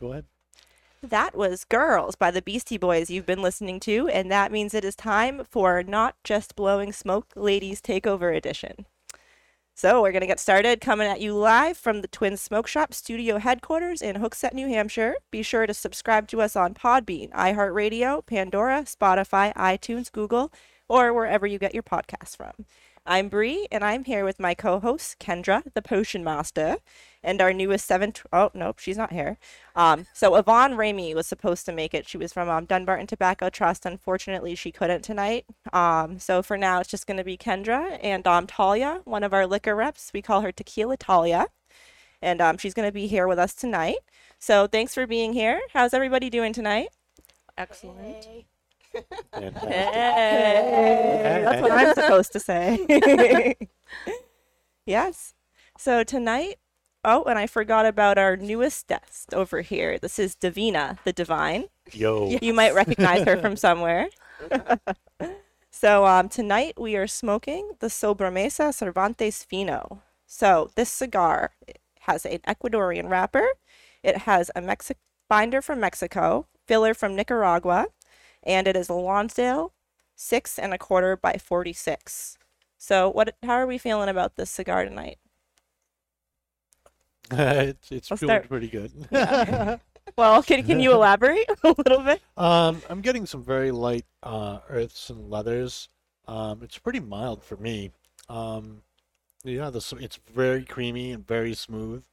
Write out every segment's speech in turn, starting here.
Go ahead. That was Girls by the Beastie Boys you've been listening to, and that means it is time for Not Just Blowing Smoke Ladies Takeover Edition. So we're going to get started coming at you live from the Twin Smoke Shop studio headquarters in Hooksett, New Hampshire. Be sure to subscribe to us on Podbean, iHeartRadio, Pandora, Spotify, iTunes, Google, or wherever you get your podcasts from. I'm Bree, and I'm here with my co-host Kendra, the Potion Master, and our newest seven. Oh nope, she's not here. Um, so Yvonne Ramey was supposed to make it. She was from um, Dunbarton Tobacco Trust. Unfortunately, she couldn't tonight. Um, so for now, it's just going to be Kendra and um, Talia, one of our liquor reps. We call her Tequila Talia, and um, she's going to be here with us tonight. So thanks for being here. How's everybody doing tonight? Excellent. Fantastic. Hey, that's what I'm supposed to say. yes. So tonight, oh, and I forgot about our newest guest over here. This is Davina, the Divine. Yo. You might recognize her from somewhere. so um, tonight we are smoking the Sobremesa Cervantes Fino. So this cigar has an Ecuadorian wrapper. It has a Mexi- binder from Mexico, filler from Nicaragua, and it is a Lonsdale six and a quarter by forty six. So what? How are we feeling about this cigar tonight? it's it's feeling start- pretty good. Well, can can you elaborate a little bit? um, I'm getting some very light uh, earths and leathers. Um, it's pretty mild for me. Um, yeah, the, it's very creamy and very smooth.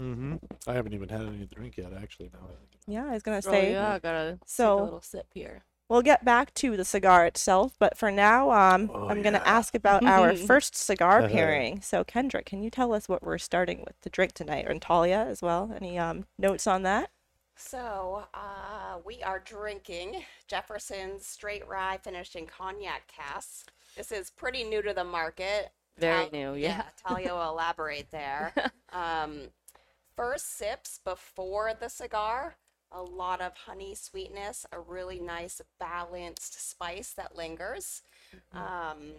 Mm-hmm. I haven't even had any drink yet, actually. Now, that I think about Yeah, I was gonna say. Oh say. yeah, I gotta So- take a little sip here. We'll get back to the cigar itself, but for now, um, Oh, I'm going to ask about our first cigar Uh-huh. pairing. So, Kendra, can you tell us what we're starting with to drink tonight, and Talia as well? Any um, notes on that? So, uh, we are drinking Jefferson's straight rye finished in cognac casks. This is pretty new to the market. Very Tal- new, yeah. Talia will elaborate there. Um, first sips before the cigar, a lot of honey sweetness, a really nice balanced spice that lingers. Um,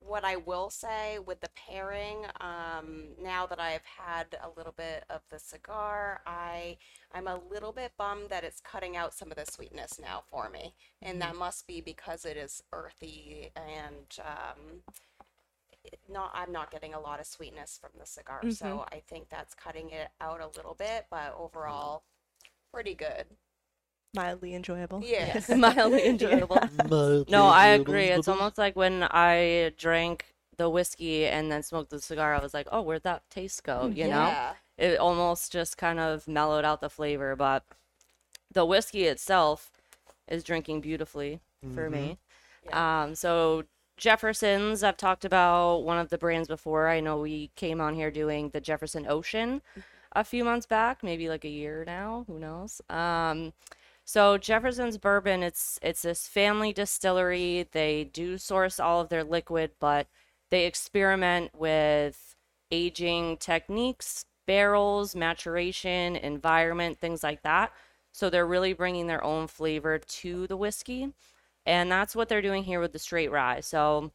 what I will say with the pairing, um, now that I've had a little bit of the cigar, I I'm a little bit bummed that it's cutting out some of the sweetness now for me, and that must be because it is earthy and um, not I'm not getting a lot of sweetness from the cigar, so mm-hmm. I think that's cutting it out a little bit, but mm-hmm. overall, pretty good. Mildly enjoyable. Yes. Mildly enjoyable. it. No, I agree. It's almost like when I drank the whiskey and then smoked the cigar, I was like, oh, where'd that taste go? Mm, you know? It almost just kind of mellowed out the flavor, but the whiskey itself is drinking beautifully for me. Mm-hmm. Um, so Jefferson's, I've talked about one of the brands before. I know we came on here doing the Jefferson Ocean a few months back, maybe like a year now, who knows. Um, so Jefferson's bourbon, it's it's this family distillery. They do source all of their liquid, but they experiment with aging techniques, barrels, maturation, environment, things like that. So they're really bringing their own flavor to the whiskey. And that's what they're doing here with the straight rye. So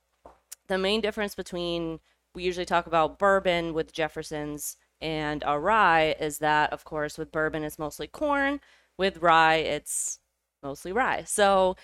the main difference between we usually talk about bourbon with Jefferson's and a rye is that of course with bourbon it's mostly corn, with rye it's mostly rye. So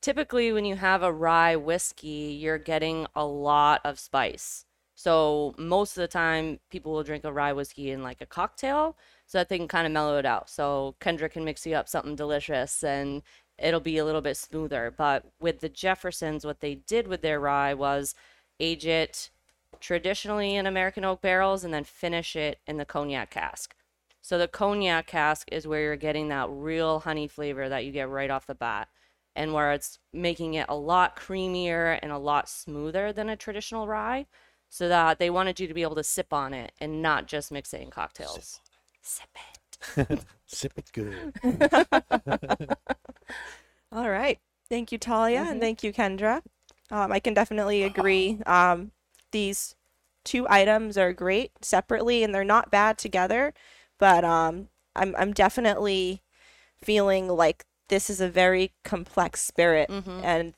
typically when you have a rye whiskey, you're getting a lot of spice. So most of the time people will drink a rye whiskey in like a cocktail so that they can kind of mellow it out. So Kendra can mix you up something delicious and it'll be a little bit smoother. But with the Jeffersons, what they did with their rye was age it traditionally in American oak barrels and then finish it in the cognac cask. So the cognac cask is where you're getting that real honey flavor that you get right off the bat, and where it's making it a lot creamier and a lot smoother than a traditional rye. So that they wanted you to be able to sip on it and not just mix it in cocktails. Sip it. Sip it good. All right. Thank you, Talia, and thank you, Kendra. Um, I can definitely agree. Um, these two items are great separately, and they're not bad together. But um, I'm I'm definitely feeling like this is a very complex spirit, and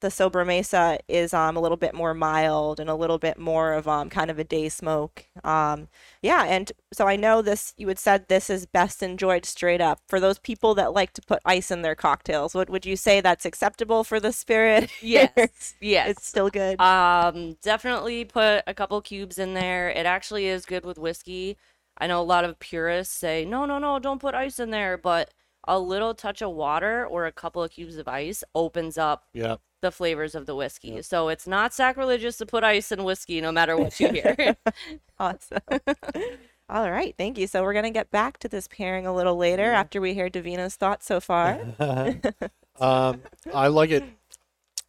the Sobremesa is um a little bit more mild and a little bit more of um kind of a day smoke. Um, yeah, and so I know this. You had said this is best enjoyed straight up. For those people that like to put ice in their cocktails, would would you say that's acceptable for the spirit? Yes. Yes. it's still good. Um, definitely put a couple cubes in there. It actually is good with whiskey. I know a lot of purists say, no, no, no, don't put ice in there, but a little touch of water or a couple of cubes of ice opens up Yeah. The flavors of the whiskey. So it's not sacrilegious to put ice in whiskey no matter what you hear. Awesome. All right, thank you. So we're gonna get back to this pairing a little later after we hear Davina's thoughts so far. um, I like it.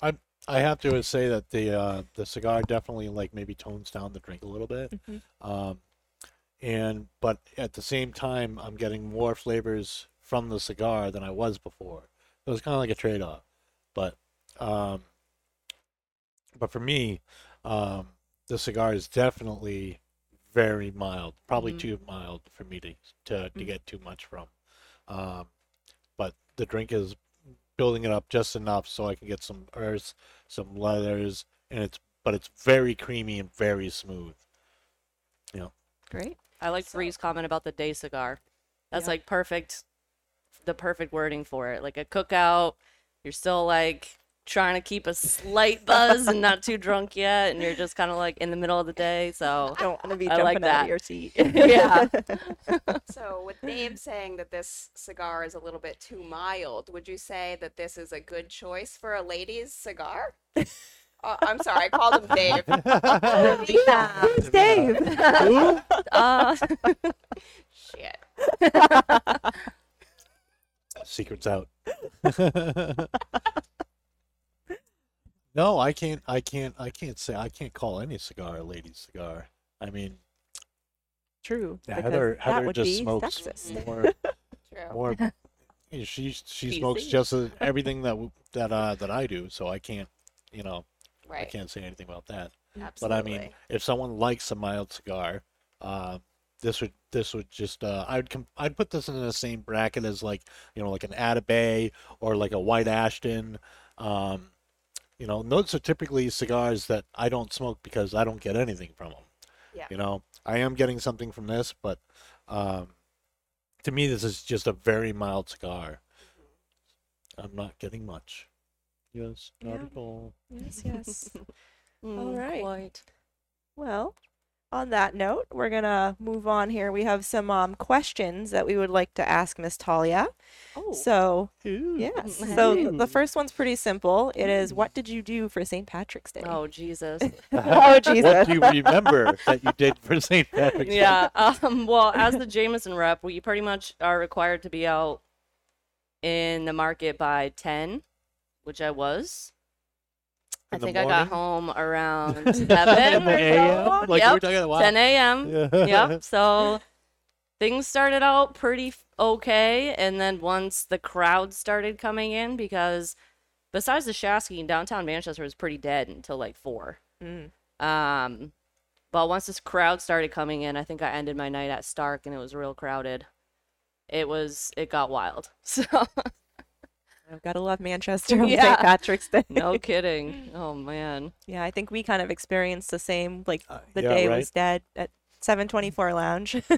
I I have to say that the uh, the cigar definitely like maybe tones down the drink a little bit. Um, and but at the same time, I'm getting more flavors from the cigar than I was before. It was kind of like a trade off. But um, but for me, um, the cigar is definitely very mild. Probably Mhm. too mild for me to to, to get too much from. Um, but the drink is building it up just enough so I can get some earths, some leathers, and it's but it's very creamy and very smooth. Yeah. Great. I like So- Bree's comment about the day cigar. That's Yeah. like perfect, the perfect wording for it. Like a cookout, you're still like trying to keep a slight buzz and not too drunk yet, and you're just kind of like in the middle of the day. So I Don't want to be I jumping like out that. of your seat. yeah, So, with Dave saying that this cigar is a little bit too mild, would you say that this is a good choice for a ladies' cigar? Oh, I'm sorry, I called him Dave. Who's Dave? uh, Shit. Secrets out. No, I can't. I can't. I can't say. I can't call any cigar a lady's cigar. I mean, True. Heather. that Heather would just be smokes sexist. more. True. more. She she smokes just as, everything that that uh that I do. So I can't. You know, I right. can't say anything about that. Absolutely. But I mean, if someone likes a mild cigar, uh, this would this would just uh, I'd com- I'd put this in the same bracket as like you know like an Atabey or like a White Ashton. Um, you know, and those are typically cigars that I don't smoke because I don't get anything from them. Yeah. You know, I am getting something from this, but um, to me, this is just a very mild cigar. I'm not getting much. Yes, not Yeah. at all. Yes, yes. mm, right. quite. Well, on that note, we're gonna move on here. We have some um, questions that we would like to ask Miss Talia. Oh, So, Ooh. yes. So th- the first one's pretty simple. It is, what did you do for St. Patrick's Day? oh Jesus. Oh, Jesus. What do you remember that you did for St. Patrick's Day? yeah. Um. Well, as the Jameson rep, we pretty much are required to be out in the market by ten, which I was. I In the think I got home around In seven. AM? so. Like we yep. were talking about. 10 a.m. Yeah. yep. So things started out pretty okay, and then once the crowd started coming in, because besides the Shaskeen, in downtown Manchester was pretty dead until like four. Mm. Um, but once this crowd started coming in, I think I ended my night at Stark, and it was real crowded. It was it got wild. So I've got to love Manchester on Yeah. St. Patrick's Day. no kidding. Oh man. Yeah, I think we kind of experienced the same. Like Uh, the yeah, day right? was dead at 724 Lounge.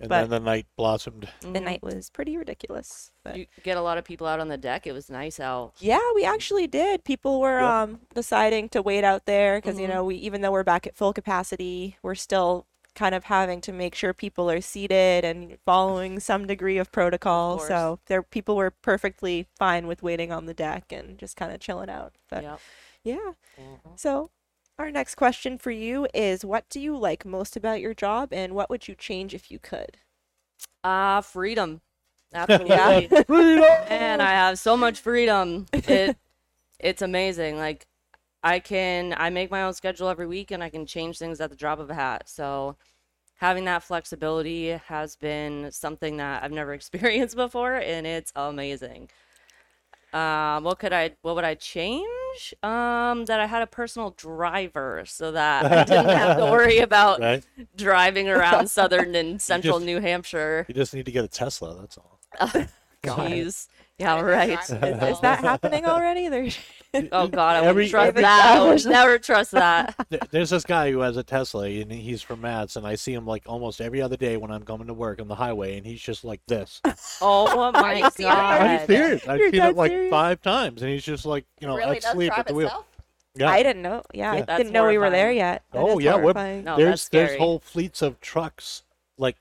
And but- then the night blossomed. the Mhm. night was pretty ridiculous. But You get a lot of people out on the deck. It was nice out. yeah, we actually did. People were Yeah. um deciding to wait out there because you Mhm. know we even though we're back at full capacity, we're still kind of having to make sure people are seated and following some degree of protocol. course. so there people were perfectly fine with waiting on the deck and just kind of chilling out. But Yep. yeah. Mhm. So, our next question for you is what do you like most about your job and what would you change if you could? Ah, freedom. Absolutely. Freedom! and I have so much freedom. It it's amazing. Like I can I make my own schedule every week and I can change things at the drop of a hat. So having that flexibility has been something that I've never experienced before and it's amazing. Um, what could I what would I change? Um, that I had a personal driver so that I didn't have to worry about Right? driving around southern and central just- New Hampshire. You just need to get a Tesla. That's all. Jeez. Yeah, right. Is, is that happening already? There's Oh God, I Every- wouldn't trust every- that. I would never trust that. There's this guy who has a Tesla, and he's from Mass, and I see him like almost every other day when I'm coming to work on the highway, and he's just like this. Oh my you serious? Are you God. serious? I've You're seen dead it like serious? five times, and he's just like, you know, really at does sleep drive at the wheel. itself? Yeah. I didn't know. Yeah, Yeah. I didn't know we were there yet. That oh yeah, we're. No, there's that's there's whole fleets of trucks, like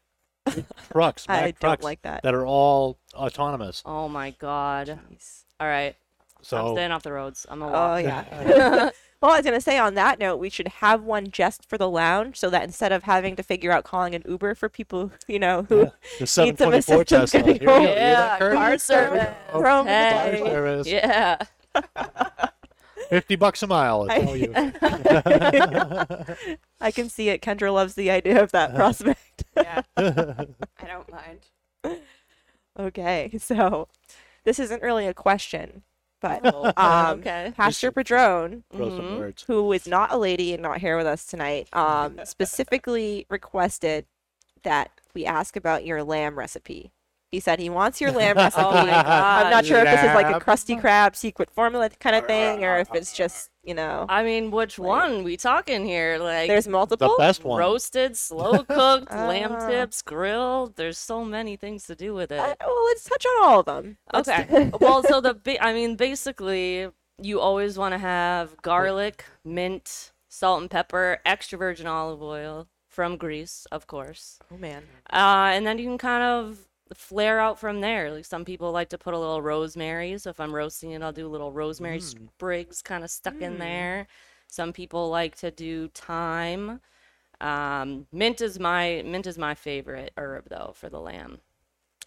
trucks, I Mack don't trucks like that. that are all autonomous. Oh my God. Jeez. All right. I'm staying off the roads. I'm a Oh walk. yeah. well, I was gonna say on that note, we should have one just for the lounge, so that instead of having to figure out calling an Uber for people, you know, who the Need some 724 assistance Tesla. Here we go. home. Hear that, Yeah, Kurt? car service. throw 'em in the Hey. Car car. service. Yeah. Fifty bucks a mile. I I- tell you. I can see it. Kendra loves the idea of that prospect. Yeah. I don't mind. Okay, so this isn't really a question, but Oh, um, okay. Pastor Padron, Throw some Mhm. words. who is not a lady and not here with us tonight, um, specifically requested that we ask about your lamb recipe. He said he wants your lamb recipe. Oh my I'm not sure if this is like a Lamb. Krusty Krab secret formula kind of thing, or if it's just you know. I mean, which one we talking here? Like There's multiple. The best one. roasted, slow cooked, lamb Ah. tips, grilled. There's so many things to do with it. Uh, well, let's touch on all of them. Let's- Okay. well, so the ba- I mean, basically, you always want to have garlic, mint, salt and pepper, extra virgin olive oil from Greece, of course. oh man. Uh, and then you can kind of flare out from there. Like some people like to put a little rosemary. So if I'm roasting it, I'll do a little rosemary sprigs kind of stuck in there. Some people like to do thyme. Um, mint is my mint is my favorite herb though for the lamb.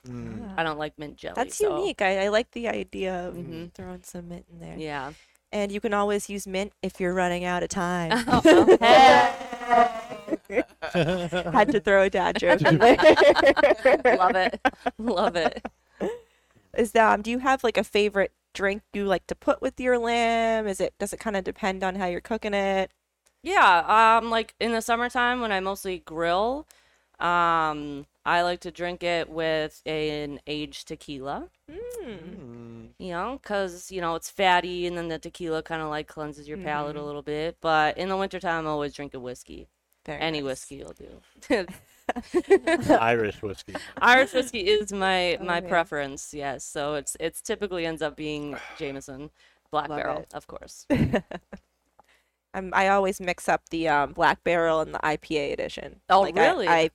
Mm. I don't like mint jelly. That's so- unique. I, I like the idea of Mhm. throwing some mint in there. Yeah. And you can always use mint if you're running out of time. Had to throw a dad joke in there. Love it. Love it. Is that um, do you have like a favorite drink you like to put with your lamb? Is it does it kind of depend on how you're cooking it? Yeah, um like in the summertime when I mostly grill, um I like to drink it with an aged tequila. Mm. You know, cuz you know, it's fatty and then the tequila kind of like cleanses your palate a little bit, but in the wintertime I always drink a whiskey. Very Any nice. whiskey will do. Irish whiskey. Irish whiskey is my Oh, my man. preference, yes. So it's it's typically ends up being Jameson Black Love Barrel, it. of course. I'm, I always mix up the um, black barrel and the IPA edition. Oh, Like, I- really? I,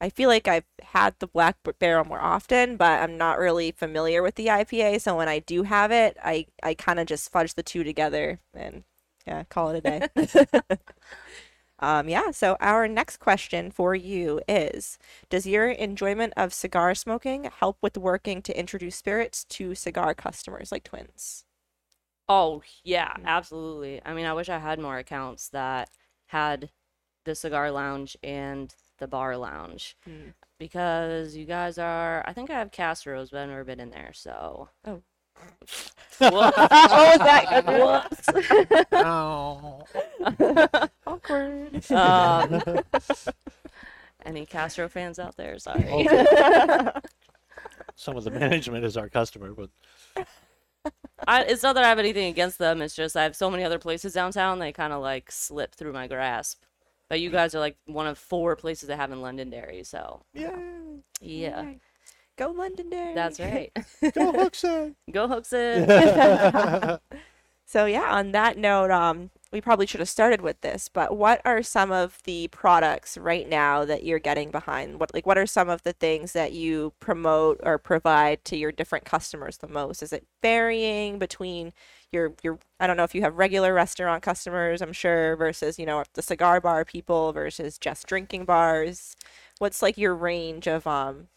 I feel like I've had the black barrel more often, but I'm not really familiar with the IPA. So when I do have it, I I kind of just fudge the two together and yeah, call it a day. um, yeah. So our next question for you is: Does your enjoyment of cigar smoking help with working to introduce spirits to cigar customers like twins? Oh, yeah, Mm. absolutely. I mean, I wish I had more accounts that had the cigar lounge and the bar lounge Mm. because you guys are, I think I have Castro's, but I've never been in there, so. Oh. Whoops. was that Whoops. Oh. awkward. um, any Castro fans out there? Sorry. Some of the management is our customer, but I, it's not that I have anything against them. It's just I have so many other places downtown. They kind of like slip through my grasp. But you guys are like one of four places I have in Londonderry, so yeah, yeah, Alright. Go Londonderry. that's right. go Hooksy. Go Hooksin. So yeah, on that note, um, we probably should have started with this, but what are some of the products right now that you're getting behind? What like what are some of the things that you promote or provide to your different customers the most? Is it varying between your your I don't know if you have regular restaurant customers, I'm sure, versus, you know, the cigar bar people versus just drinking bars? What's like your range of um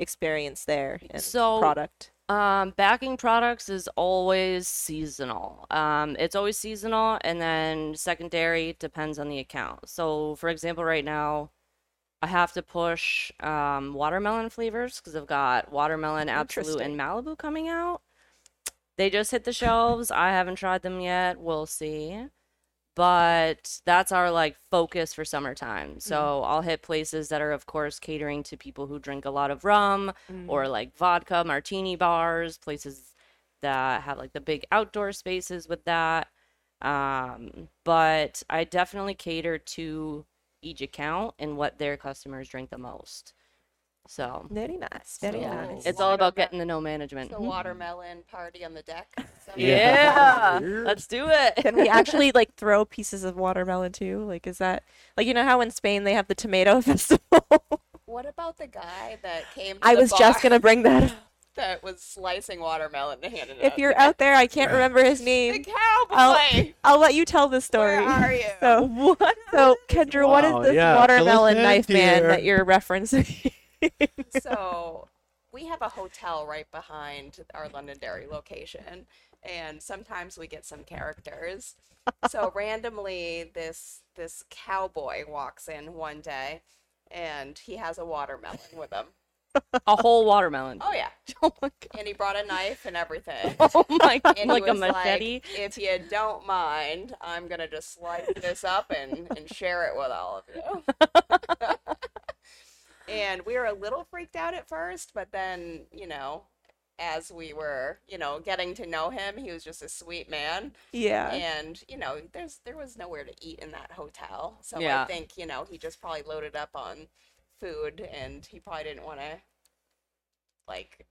experience there and So- product? Um, backing products is always seasonal. Um, it's always seasonal, and then secondary depends on the account. So, for example, right now, I have to push um, watermelon flavors because I've got watermelon Absolut and Malibu coming out. They just hit the shelves. I haven't tried them yet. We'll see. But that's our like focus for summertime. So I'll hit places that are, of course, catering to people who drink a lot of rum or like vodka martini bars, places that have like the big outdoor spaces with that. Um, but I definitely cater to each account and what their customers drink the most. So Very nice. Very So- nice. it's all about getting to know management. The mm-hmm. watermelon party on the deck. So- Yeah, let's do it. Can we actually like throw pieces of watermelon too? Like, is that like you know how in Spain they have the tomato festival? What about the guy that came? To I the was just bar gonna bring that up. that was slicing watermelon and handing it If out you're to out there, I can't remember his the name. cowboy. I'll, I'll let you tell the story. Where are you? So what? So Kendra, what Wow, is oh, this yeah, watermelon knife man that you're referencing? So we have a hotel right behind our Londonderry location, and sometimes we get some characters. So randomly, this this cowboy walks in one day, and he has a watermelon with him. A whole watermelon. Oh yeah, Oh my god. and he brought a knife and everything. Oh my god. And Like he a machete. like, if you don't mind, I'm gonna just slice this up and, and share it with all of you. And we were a little freaked out at first, but then, you know, as we were, you know, getting to know him, he was just a sweet man. yeah. And, you know, there's there was nowhere to eat in that hotel. So Yeah. I think, you know, he just probably loaded up on food and he probably didn't want to like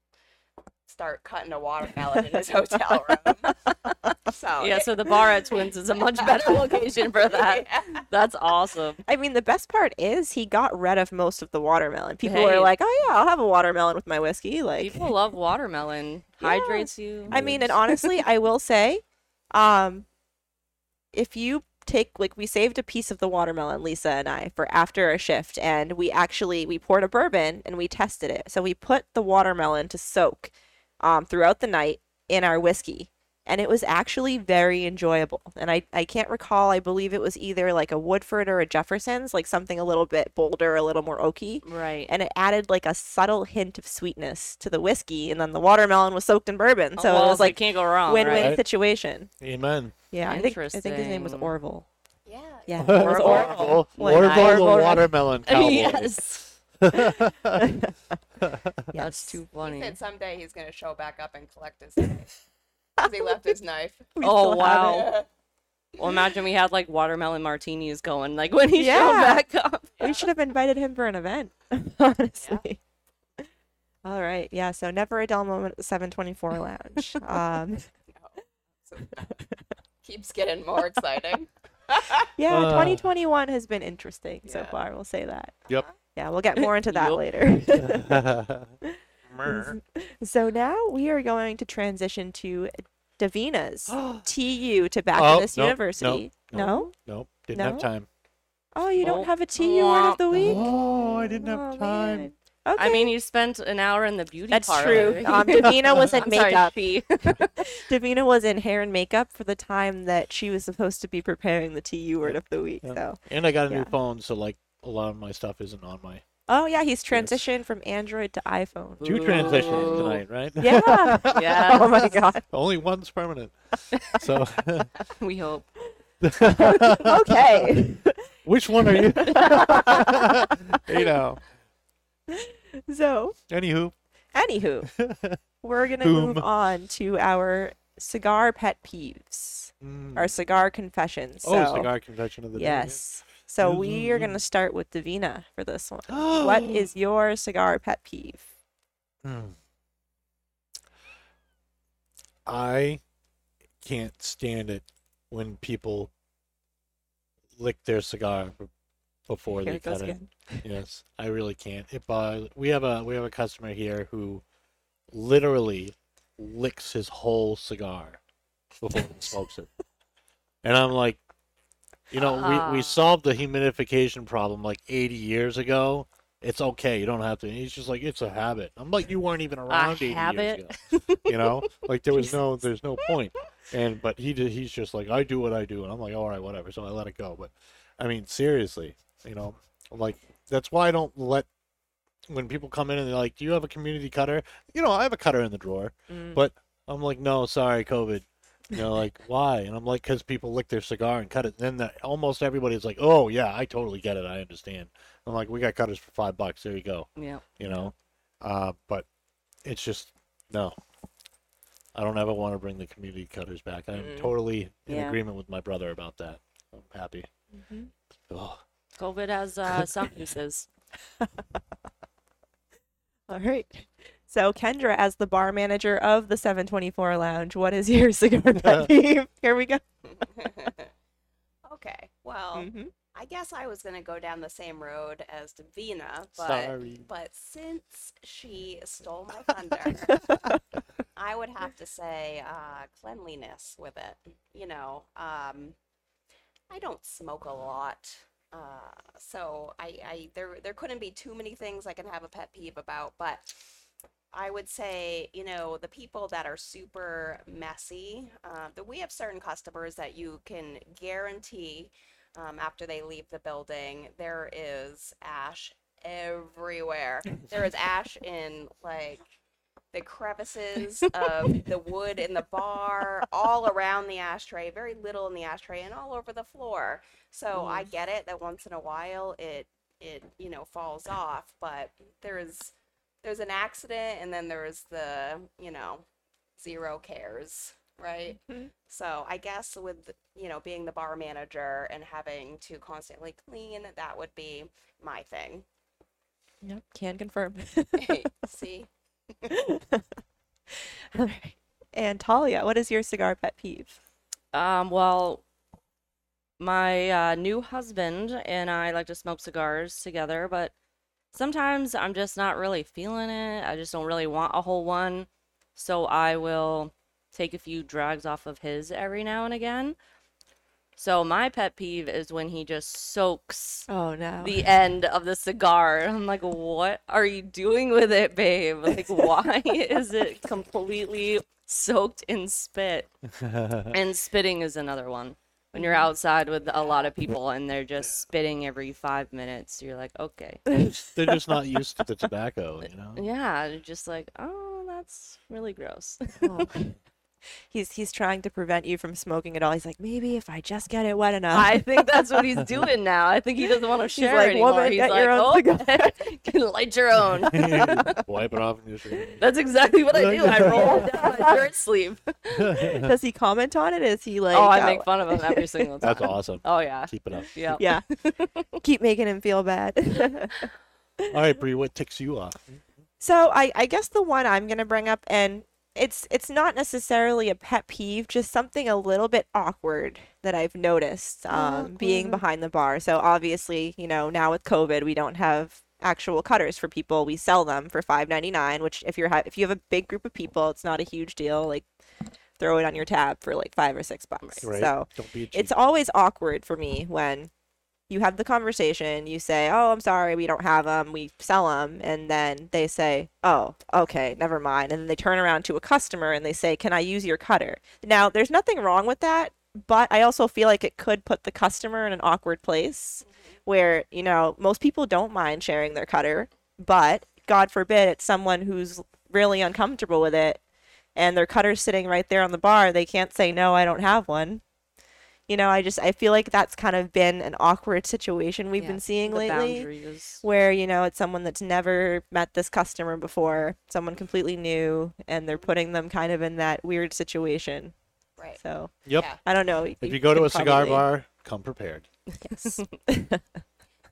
start cutting a watermelon in his hotel room. So Yeah, so the bar at Twins is a much better location for that. Yeah. That's awesome. I mean, the best part is he got rid of most of the watermelon. People Hey. are like, "Oh yeah, I'll have a watermelon with my whiskey." Like, People love watermelon. Yeah. Hydrates you. I mean, and honestly, I will say, um, if you take like we saved a piece of the watermelon, Lisa and I, for after a shift, and we actually we poured a bourbon and we tested it. So we put the watermelon to soak, um, throughout the night in our whiskey. And it was actually very enjoyable. And I, I can't recall, I believe it was either like a Woodford or a Jefferson's, like something a little bit bolder, a little more oaky right. and it added like a subtle hint of sweetness to the whiskey and then the watermelon was soaked in bourbon so Oh, well, it was like can't go wrong. win-win right? Right. situation Amen. yeah I think, I think his name was orville Yeah. yeah Orville. it orville Orville, Orville the watermelon cowboy. yes. That's Yes. too He funny. said someday he's gonna show back up and collect his knife. 'Cause he left his knife. Oh, still have it. wow. Well, imagine we had like watermelon martinis going, like when he Yeah. showed back up. we should have invited him for an event honestly all right yeah so never a dull moment at the 724 lounge um So, keeps getting more exciting. yeah Uh. 2021 has been interesting so Yeah. far we'll say that Yep. Yeah we'll get more into that later So now we are going to transition to Davina's TU to back Oh, in this nope, university. nope, no? nope, didn't No? have time. Oh, you Oh, don't have a TU word of the week? Oh, I didn't have Oh, time. man. Okay. I mean, you spent an hour in the beauty That's parlor. true. Um, Davina was in I'm sorry, makeup. Davina was in hair and makeup for the time that she was supposed to be preparing the TU word of the week. Yeah. So, And I got a Yeah. new phone, so like a lot of my stuff isn't on my oh yeah, he's transitioned from Android to iPhone. two transitions tonight, right? Yeah. Yeah. oh my god. Only one's permanent. So, we hope. Okay. which one are you? you know. so, Anywho, anywho, we're gonna Whom? move on to our cigar pet peeves. mm. our cigar confessions. oh, So, cigar convention of the day. Yes. So we are going to start with Davina for this one. what is your cigar pet peeve? Hmm. I can't stand it when people lick their cigar before Here they cut it. Yes, I really can't. It bothers. We have a we have a customer here who literally licks his whole cigar before he smokes it, and I'm like, you know, we Ah. we solved the humidification problem like 80 years ago. it's okay. You don't have to. And he's just like, it's a habit. I'm like, you weren't even around 80 habit? years ago. You know, like there was no, there's no point. And but he did. He's just like, I do what I do, and I'm like, all right, whatever. So I let it go. But I mean, seriously, you know, like that's why I don't let when people come in and they're like, "Do you have a community cutter?" You know, I have a cutter in the drawer, Mm. but I'm like, "No, sorry, COVID." You know, like why? And I'm like, "Cause people lick their cigar and cut it." And then the, almost everybody's like, "Oh yeah, I totally get it. I understand." I'm like, "We got cutters for five bucks. There you go." Yeah. You know, uh, but it's just no. I don't ever want to bring the community cutters back. I'm Mm. totally in Yeah. agreement with my brother about that. I'm happy. Mhm. Ugh. COVID has uh, some uses. All right. So, Kendra, as the bar manager of the 724 Lounge, what is your cigar pet peeve? Here we go. okay. Well, Mhm. I guess I was gonna go down the same road as Davina, but Sorry. but since she stole my thunder, I would have to say uh, cleanliness with it. You know, um, I don't smoke a lot, uh, so I, I there there couldn't be too many things I can have a pet peeve about, but. I would say, you know, the people that are super messy, uh, that we have certain customers that you can guarantee um, after they leave the building, there is ash everywhere. there is ash in like the crevices of the wood in the bar, all around the ashtray, very little in the ashtray, and all over the floor. So I get it that once in a while it it you know falls off, but there's there's an accident and then there's the you know zero cares right Mhm. so i guess with you know being the bar manager and having to constantly clean that would be my thing Yep, can confirm. see All right. And Talia, what is your cigar pet peeve? Um, well, my uh, new husband and I like to smoke cigars together, but sometimes I'm just not really feeling it. I just don't really want a whole one. So I will take a few drags off of his every now and again. So my pet peeve is when he just soaks Oh no. the end of the cigar. I'm like, what are you doing with it, babe? Like, why is it completely soaked in spit? And spitting is another one. When you're outside with a lot of people and they're just spitting every five minutes, you're like, okay. They're just not used to the tobacco, you know. Yeah, you're just like, oh, that's really gross. Oh. he's he's trying to prevent you from smoking at all. He's like, maybe if I just get it wet enough. I think that's what he's doing now. I think he doesn't want to share like, anymore. "Woman, he's get like, your own oh, cigar." you can light your own. Wipe it off and just. That's exactly what I do. I roll it down my shirt sleeve. Does he comment on it? Is he like, oh, I uh, make fun of him every single time. That's awesome. Oh yeah. Keep it up. Yeah. yeah, keep making him feel bad. All right, Bree, what ticks you off? So I, I guess the one I'm gonna bring up, and it's it's not necessarily a pet peeve, just something a little bit awkward that I've noticed um, being behind the bar. So obviously, you know, now with COVID, we don't have actual cutters for people. We sell them for five ninety nine, which if you're ha- if you have a big group of people, it's not a huge deal. Like throw it on your tab for like five or six bucks. Right. So Don't be a it's always awkward for me when you have the conversation you say oh i'm sorry we don't have them we sell them and then they say oh okay never mind and then they turn around to a customer and they say can i use your cutter? Now there's nothing wrong with that but i also feel like it could put the customer in an awkward place mm-hmm. where you know most people don't mind sharing their cutter but god forbid it's someone who's really uncomfortable with it and their cutter's sitting right there on the bar they can't say no i don't have one you know i just i feel like that's kind of been an awkward situation we've Yeah, been seeing the lately boundaries. where you know it's someone that's never met this customer before someone completely new and they're putting them kind of in that weird situation right so Yep. yeah i don't know If you go to can a cigar bar, come prepared. yes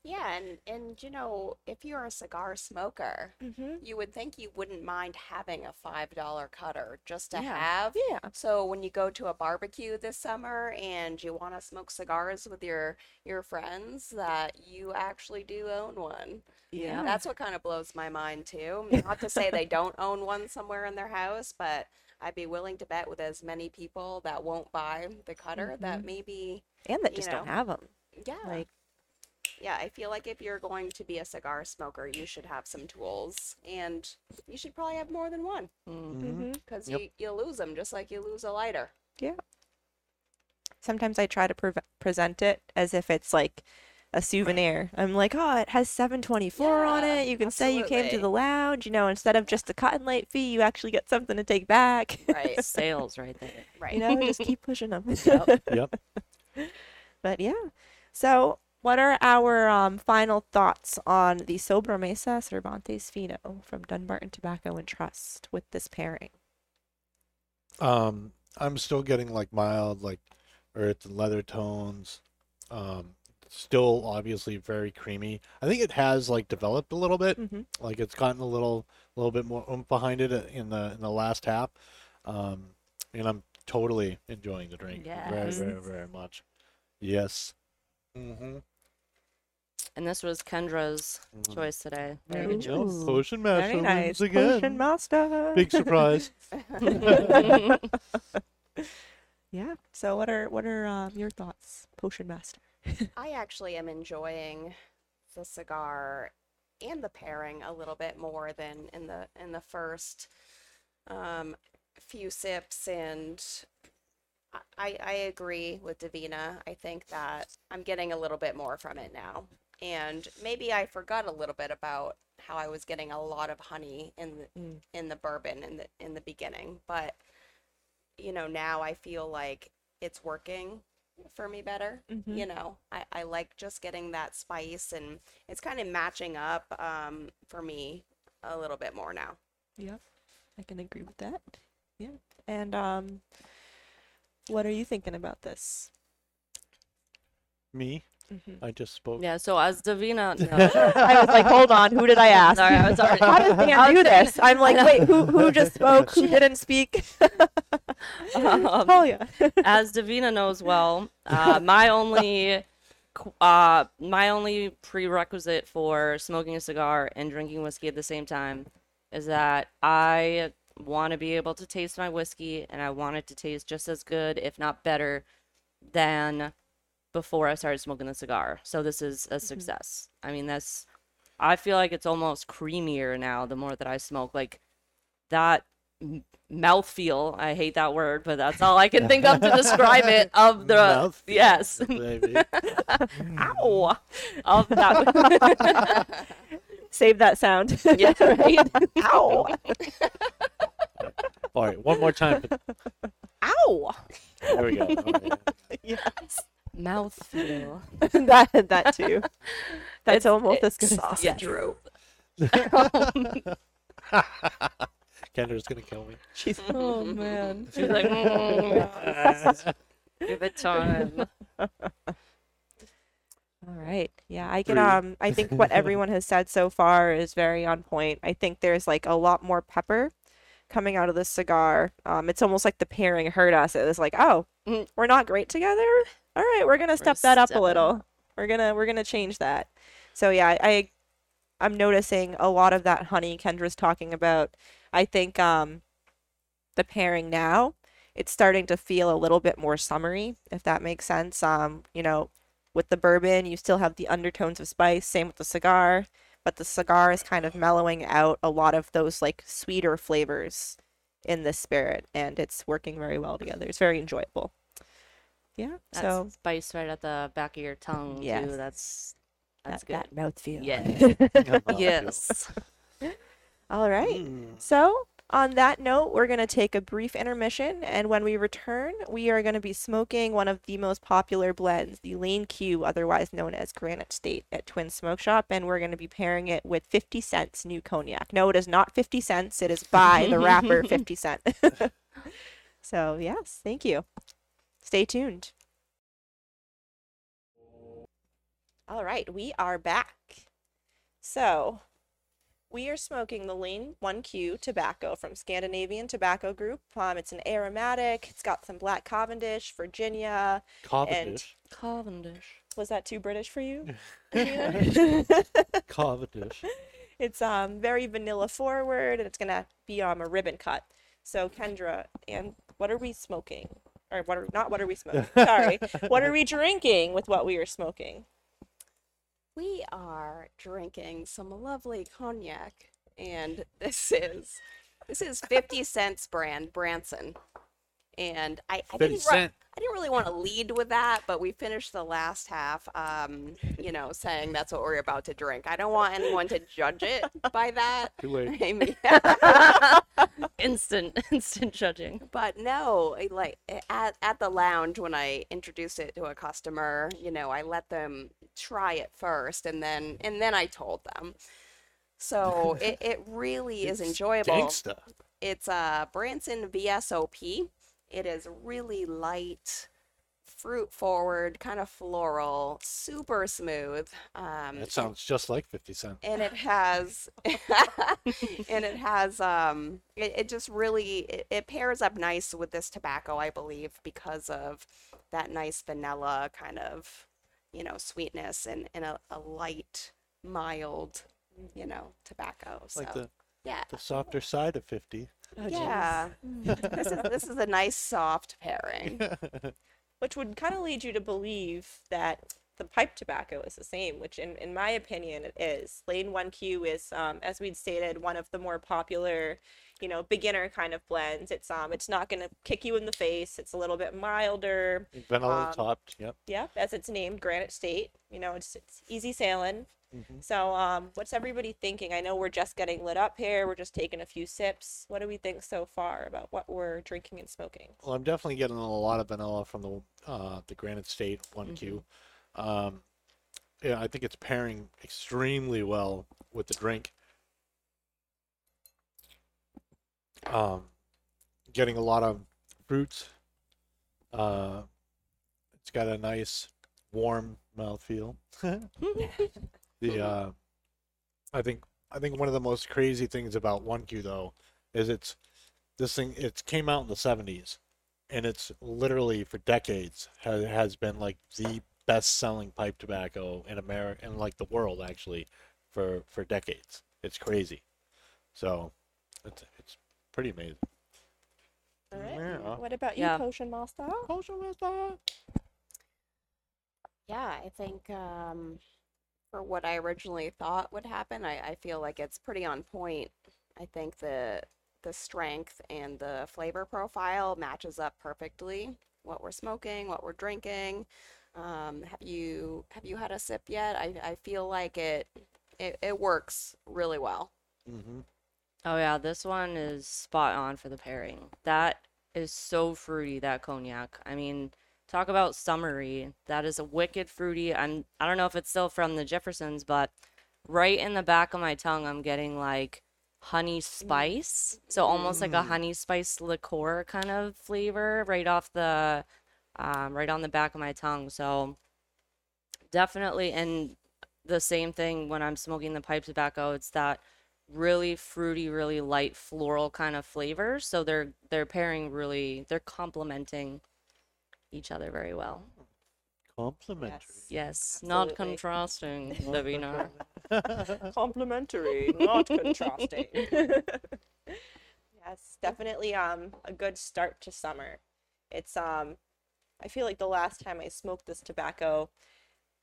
yeah and and you know if you're a cigar smoker mm-hmm. you would think you wouldn't mind having a five dollar cutter just to Yeah. have yeah So when you go to a barbecue this summer and you want to smoke cigars with your your friends, that you actually do own one. Yeah. That's what kind of blows my mind too. Not to say they don't own one somewhere in their house, but I'd be willing to bet with as many people that won't buy the cutter that maybe and that just know. don't have them yeah. like yeah, I feel like if you're going to be a cigar smoker, you should have some tools, and you should probably have more than one Mm-hmm. because Yep. you you lose them just like you lose a lighter. Yeah. Sometimes I try to pre- present it as if it's like a souvenir. I'm like, oh, it has 724 on it. You can say you came to the lounge. You know, instead of just a cotton light fee, you actually get something to take back. Right. Sales right there. right. you know, just keep pushing them. Yep. But yeah. So, what are our um, final thoughts on the Sobremesa Cervantes Fino from Dunbarton Tobacco and Trust with this pairing? Um, I'm still getting like mild, like earth and leather tones. Um, still obviously very creamy. I think it has like developed a little bit. Mm-hmm. Like it's gotten a little, little bit more oomph behind it uh, in the in the last half. Um, and I'm totally enjoying the drink. yes. Very, very, very much. Yes. Mm-hmm. And this was Kendra's Mhm. choice today. Very Ooh. good choice. Potion master Very nice. wins again. Potion Master. Big surprise. yeah. So, what are what are um, your thoughts, Potion Master? I actually am enjoying the cigar and the pairing a little bit more than in the in the first um, few sips, and I I agree with Davina. I think that I'm getting a little bit more from it now, and maybe I forgot a little bit about how I was getting a lot of honey in the Mm. in the bourbon in the in the beginning, but you know now I feel like it's working for me better Mhm. you know I, I like just getting that spice and it's kind of matching up um, for me a little bit more now Yep, I can agree with that. Yeah. And um, what are you thinking about this? Me, Mhm. I just spoke. Yeah, so as Davina, no. I was like, hold on, who did I ask? Sorry, I was already. How does Dan do this? I'm like, wait, who who just spoke? Who didn't speak? Um, oh yeah. as Davina knows well, uh, my only uh, my only prerequisite for smoking a cigar and drinking whiskey at the same time is that I want to be able to taste my whiskey and I want it to taste just as good, if not better, than before I started smoking the cigar. So this is a mm-hmm. success. I mean, that's I feel like it's almost creamier now the more that I smoke. Like that m- mouthfeel. I hate that word, but that's all I can think of to describe it. Of the Mouthfeel, yes, ow, of that. Save that sound. yeah, right. Ow, All right, one more time. ow, There we go. Yes. Mouthfeel. that that too. That's It's- almost as good it's- as yes. Kendra's gonna kill me. She's oh man. She's like, "Mm, give it time. All right. Yeah, I can Three. um I think what everyone has said so far is very on point. I think there's like a lot more pepper coming out of this cigar. Um it's almost like the pairing hurt us. It was like, "Oh, Mm. we're not great together. All right, we're going to step that up a little. We're going to we're to change that." So yeah, I I'm noticing a lot of that honey Kendra's talking about. I think um the pairing now, it's starting to feel a little bit more summery, if that makes sense. Um, you know, with the bourbon, you still have the undertones of spice, same with the cigar, but the cigar is kind of mellowing out a lot of those like sweeter flavors in this spirit, and it's working very well together. It's very enjoyable. Yeah. That's so spice right at the back of your tongue Yeah. That's that's that, good. that mouthfeel. Yeah. Oh, yes. All right. Mm. So, on that note, we're going to take a brief intermission, and when we return, we are going to be smoking one of the most popular blends, the Lane Q, otherwise known as Granite State, at Twin Smoke Shop, and we're going to be pairing it with 50 cents new cognac. No, it is not 50 cents, it is by the rapper 50 Cent. so, yes, thank you. Stay tuned. All right, we are back. So, we are smoking the Lane 1Q tobacco from Scandinavian Tobacco Group. Um, it's an aromatic. It's got some black Cavendish, Virginia. Cavendish. Cavendish. Was that too British for you? Cavendish. it's um very vanilla forward, and it's gonna be um a ribbon cut. So Kendra, and what are we smoking? Or what are not what are we smoking? Sorry, what are we drinking with what we are smoking? We are drinking some lovely cognac, and this is this is 50 Cent's brand Branson. And I, I didn't ru- I didn't really want to lead with that, but we finished the last half, um, you know, saying that's what we're about to drink. I don't want anyone to judge it by that. Too late. I mean, instant, instant judging. but no, like at, at the lounge when I introduced it to a customer, you know, I let them try it first and then and then I told them. So it, it really is enjoyable. Gangsta. It's a Branson VSOP. It is really light, fruit forward, kind of floral, super smooth. Um, That sounds just like 50 Cent. and it has and it has um it, it just really it, it pairs up nice with this tobacco i believe because of that nice vanilla kind of you know sweetness and, and a, a light mild you know tobacco so Like the, yeah the softer side of 50. Yeah this is this is a nice soft pairing which would kind of lead you to believe that the pipe tobacco is the same, which in, in my opinion it is. Lane 1Q is, um, as we'd stated, one of the more popular, you know, beginner kind of blends. It's um, it's not going to kick you in the face. It's a little bit milder. Vanilla Um, topped. Yep. Yep, as it's named, Granite State. You know, it's it's easy sailing. Mhm. So, um, what's everybody thinking? I know we're just getting lit up here. We're just taking a few sips. What do we think so far about what we're drinking and smoking? Well, I'm definitely getting a lot of vanilla from the uh, the Granite State 1Q. Um, yeah, I think it's pairing extremely well with the drink. Um, getting a lot of fruits. Uh, it's got a nice warm mouthfeel. the uh, I think I think one of the most crazy things about 1Q though is it's this thing it came out in the 70s and it's literally for decades has, has been like the best selling pipe tobacco in America and like the world actually for for decades. It's crazy. So it's it's pretty amazing. All right. Yeah. What about you, Yeah. Potion Master? Potion Master. Yeah, I think um, for what I originally thought would happen, I, I feel like it's pretty on point. I think the the strength and the flavor profile matches up perfectly. What we're smoking, what we're drinking. Um, have you have you had a sip yet? I, I feel like it, it it works really well. Mm-hmm. Oh yeah, this one is spot on for the pairing. That is so fruity, that cognac. I mean, talk about summery. That is a wicked fruity. I'm I don't know if it's still from the Jeffersons, but right in the back of my tongue I'm getting like honey spice. So almost like a honey spice liqueur kind of flavor right off the um, right on the back of my tongue. So definitely and the same thing when I'm smoking the pipe tobacco, it's that really fruity, really light floral kind of flavor. So they're they're pairing really they're complementing each other very well. Complimentary. Yes, not Absolutely. contrasting, Davina. Complementary, not contrasting. yes, definitely um a good start to summer. It's um I feel like the last time I smoked this tobacco,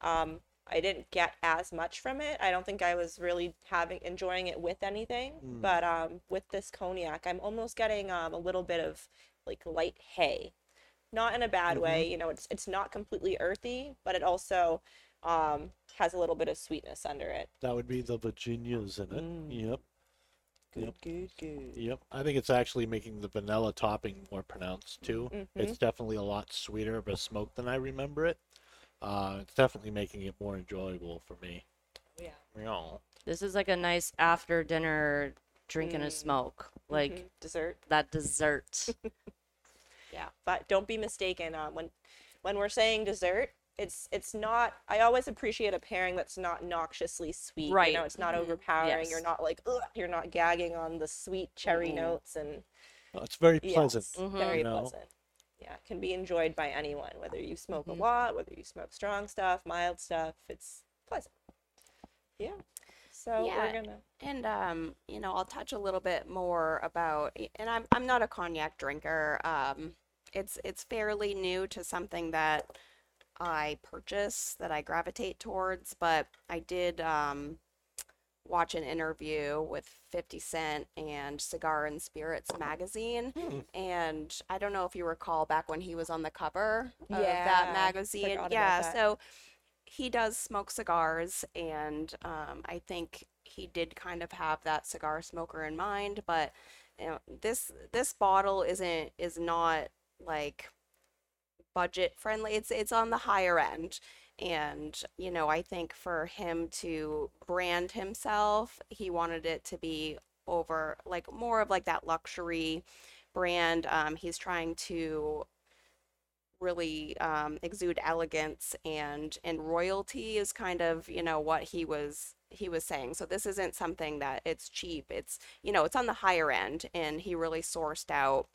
um I didn't get as much from it. I don't think I was really having enjoying it with anything, Mm. but um with this cognac, I'm almost getting um a little bit of like light hay. Not in a bad way, you know, it's it's not completely earthy, but it also um has a little bit of sweetness under it. That would be the Virginias in it. Mm. Yep. Good, Yep. good, good. Yep. I think it's actually making the vanilla topping more pronounced too. It's definitely a lot sweeter of a smoke than I remember it. Uh, it's definitely making it more enjoyable for me. Yeah. Yeah. This is like a nice after dinner drink and a smoke. Like Mhm. dessert. that dessert. Yeah. But don't be mistaken. Um, when when we're saying dessert, it's it's not. I always appreciate a pairing that's not noxiously sweet. right You Right. know, it's not overpowering. You're not like Ugh, you're not gagging on the sweet cherry notes and Well, it's very pleasant. Yes, very you know? pleasant. Yeah, can be enjoyed by anyone, whether you smoke a lot, whether you smoke strong stuff, mild stuff. It's pleasant. Yeah. So Yeah. we're gonna. And um, you know, I'll touch a little bit more about and I'm I'm not a cognac drinker. Um, it's it's fairly new to something that I purchase that I gravitate towards, but I did um, watch an interview with 50 Cent and Cigar and Spirits magazine. Hmm. And I don't know if you recall back when he was on the cover of that magazine. Yeah, that. so he does smoke cigars, and um, I think he did kind of have that cigar smoker in mind. But you know, this this bottle isn't is not like budget friendly. It's it's on the higher end. And, you know, I think for him to brand himself, he wanted it to be over like more of like that luxury brand. Um, he's trying to really um, exude elegance and and royalty is kind of you know what he was he was saying so this isn't something that it's cheap it's you know it's on the higher end and he really sourced out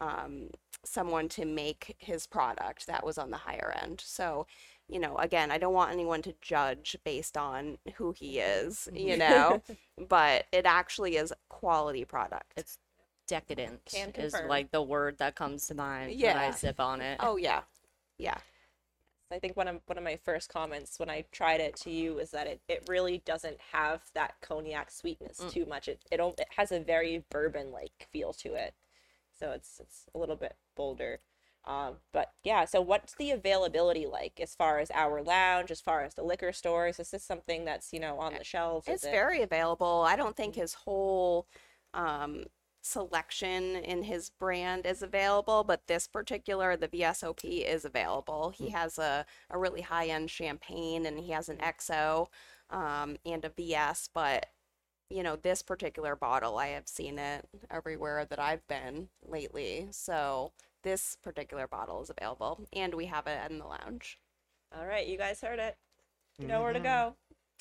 um, someone to make his product that was on the higher end so you know again i don't want anyone to judge based on who he is you know but it actually is quality product It's decadent is like the word that comes to mind when Yeah. I sip on it. oh yeah yeah I think one of one of my first comments when I tried it to you is that it, it really doesn't have that cognac sweetness Mm. too much. It it, it has a very bourbon like feel to it, so it's it's a little bit bolder. Um, but yeah, so what's the availability like as far as our lounge, as far as the liquor stores? Is this something that's you know on the shelves? It's it- very available. I don't think his whole um, selection in his brand is available, but this particular, the VSOP, is available. He has a, a really high end champagne and he has an XO um, and a VS, but you know, this particular bottle, I have seen it everywhere that I've been lately. So this particular bottle is available and we have it in the lounge. All right, you guys heard it. You know where Mm-hmm. to go.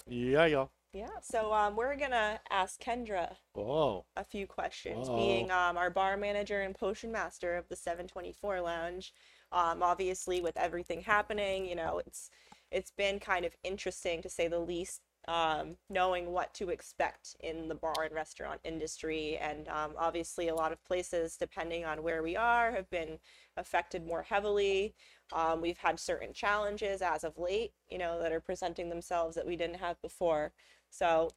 Yeah, yeah. Yeah. So um, we're gonna ask Kendra Oh, a few questions. Whoa. Being um, our bar manager and potion master of the 724 Lounge, um, obviously with everything happening, you know, it's it's been kind of interesting to say the least. Um, knowing what to expect in the bar and restaurant industry, and um, obviously a lot of places, depending on where we are, have been affected more heavily. Um, we've had certain challenges as of late, you know, that are presenting themselves that we didn't have before. So,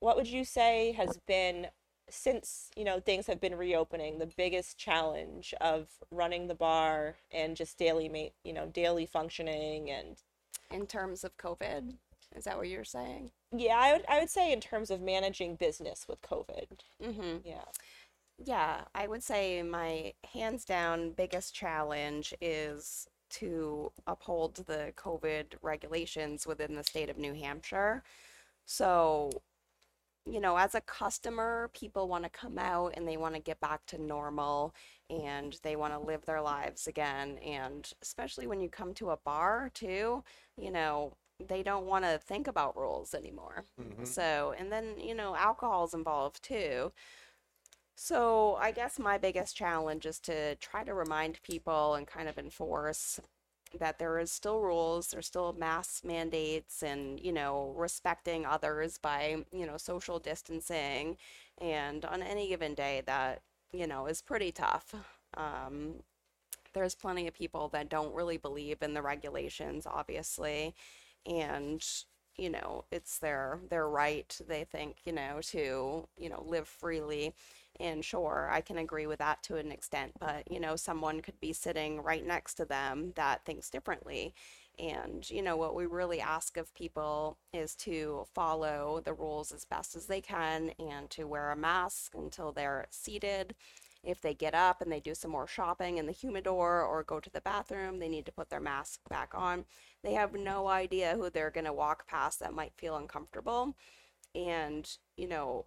what would you say has been since you know things have been reopening the biggest challenge of running the bar and just daily ma- you know daily functioning and In terms of COVID, is that what you're saying? yeah i would i would say in terms of managing business with covid Mm-hmm. yeah Yeah, I would say my hands down biggest challenge is to uphold the COVID regulations within the state of New Hampshire. So, you know, as a customer, people want to come out and they want to get back to normal and they want to live their lives again. And especially when you come to a bar, too, you know, they don't want to think about rules anymore. So, and then, you know, alcohol's involved too. So I guess my biggest challenge is to try to remind people and kind of enforce that there is still rules, there's still mask mandates and, you know, respecting others by, you know, social distancing. And on any given day that, you know, is pretty tough. Um, there's plenty of people that don't really believe in the regulations, obviously. And, you know, it's their their right, they think, you know, to, you know, live freely. And sure, I can agree with that to an extent, but you know, someone could be sitting right next to them that thinks differently. And you know, what we really ask of people is to follow the rules as best as they can and to wear a mask until they're seated. If they get up and they do some more shopping in the humidor or go to the bathroom, they need to put their mask back on. They have no idea who they're going to walk past that might feel uncomfortable. And, you know,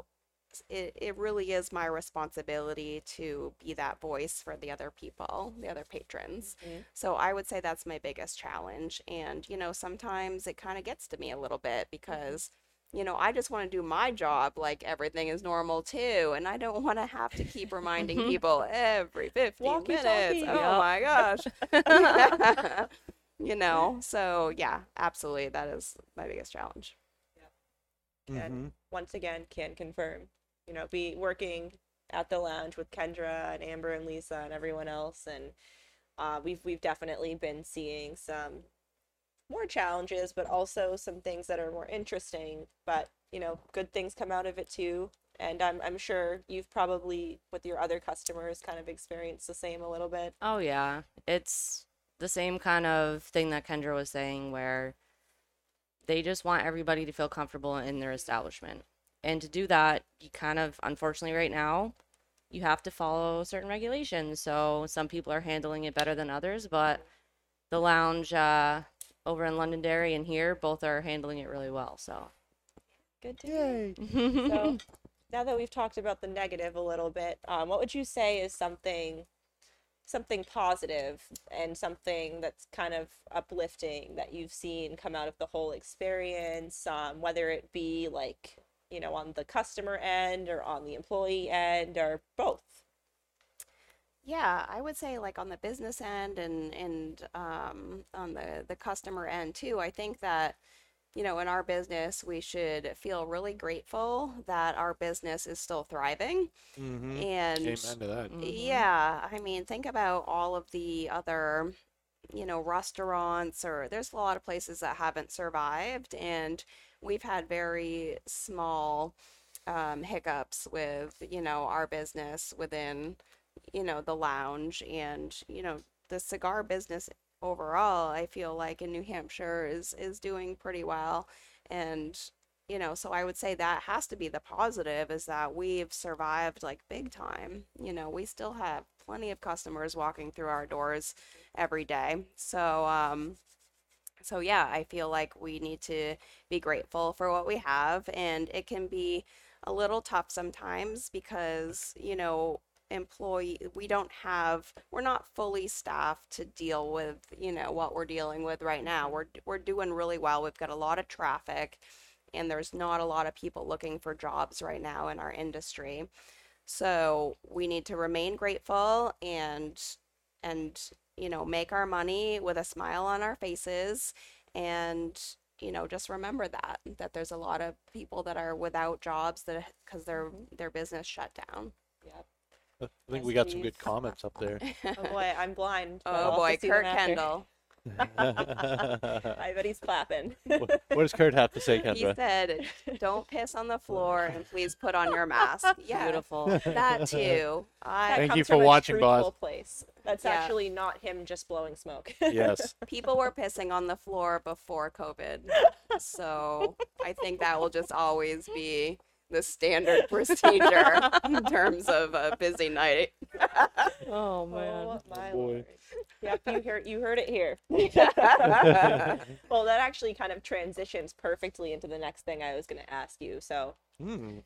it, it really is my responsibility to be that voice for the other people, the other patrons. Mm-hmm. So I would say that's my biggest challenge. And, you know, sometimes it kind of gets to me a little bit mm-hmm. because, you know, I just want to do my job like everything is normal too. And I don't want to have to keep reminding people every 15 Walkie-talkie. minutes. Oh my gosh. you know, so yeah, absolutely. That is my biggest challenge. and once again can confirm you know be working at the lounge with kendra and amber and lisa and everyone else and uh, we've we've definitely been seeing some more challenges, but also some things that are more interesting. But you know, good things come out of it too. And I'm I'm sure you've probably with your other customers kind of experienced the same a little bit. Oh yeah, it's the same kind of thing that Kendra was saying, where they just want everybody to feel comfortable in their establishment, and to do that, you kind of, unfortunately, right now, you have to follow certain regulations. So some people are handling it better than others, but the lounge uh, over in Londonderry and here both are handling it really well. So Good to hear. So now that we've talked about the negative a little bit, um, what would you say is something something positive and something that's kind of uplifting that you've seen come out of the whole experience, um, whether it be like you know on the customer end or on the employee end or both? Yeah, I would say like on the business end and and um, on the the customer end too. I think that you know in our business we should feel really grateful that our business is still thriving Mm-hmm. and Amen to that. yeah, I mean think about all of the other you know restaurants or there's a lot of places that haven't survived and we've had very small um, hiccups with you know our business within you know the lounge and you know the cigar business overall i feel like in new hampshire is is doing pretty well. And you know so i would say that has to be the positive is that we've survived like big time. You know we still have plenty of customers walking through our doors every day. So um so yeah i feel like we need to be grateful for what we have. And it can be a little tough sometimes because you know employee we don't have we're not fully staffed to deal with you know what we're dealing with right now. Mm-hmm. We're we're doing really well. We've got a lot of traffic and there's not a lot of people looking for jobs right now in our industry. So we need to remain grateful and and you know make our money with a smile on our faces and you know just remember that that there's a lot of people that are without jobs that because their mm-hmm. their business shut down. Yep. I think Yes, we got some good comments up there. Oh boy, I'm blind. but I'll oh have to boy see them kurt after. kendall I bet he's clapping. what, what does Kurt have to say, Kendra? he said don't piss on the floor and please put on your mask yeah beautiful. that too That i Thank you comes for from a watching, boss. truthful Place. That's Yeah. actually not him just blowing smoke. yes. people were pissing on the floor before covid so i think that will just always be the standard procedure in terms of a busy night Oh Oh my boy. lord. Yep, you heard you heard it here. well, that actually kind of transitions perfectly into the next thing I was going to ask you. So, Hmm.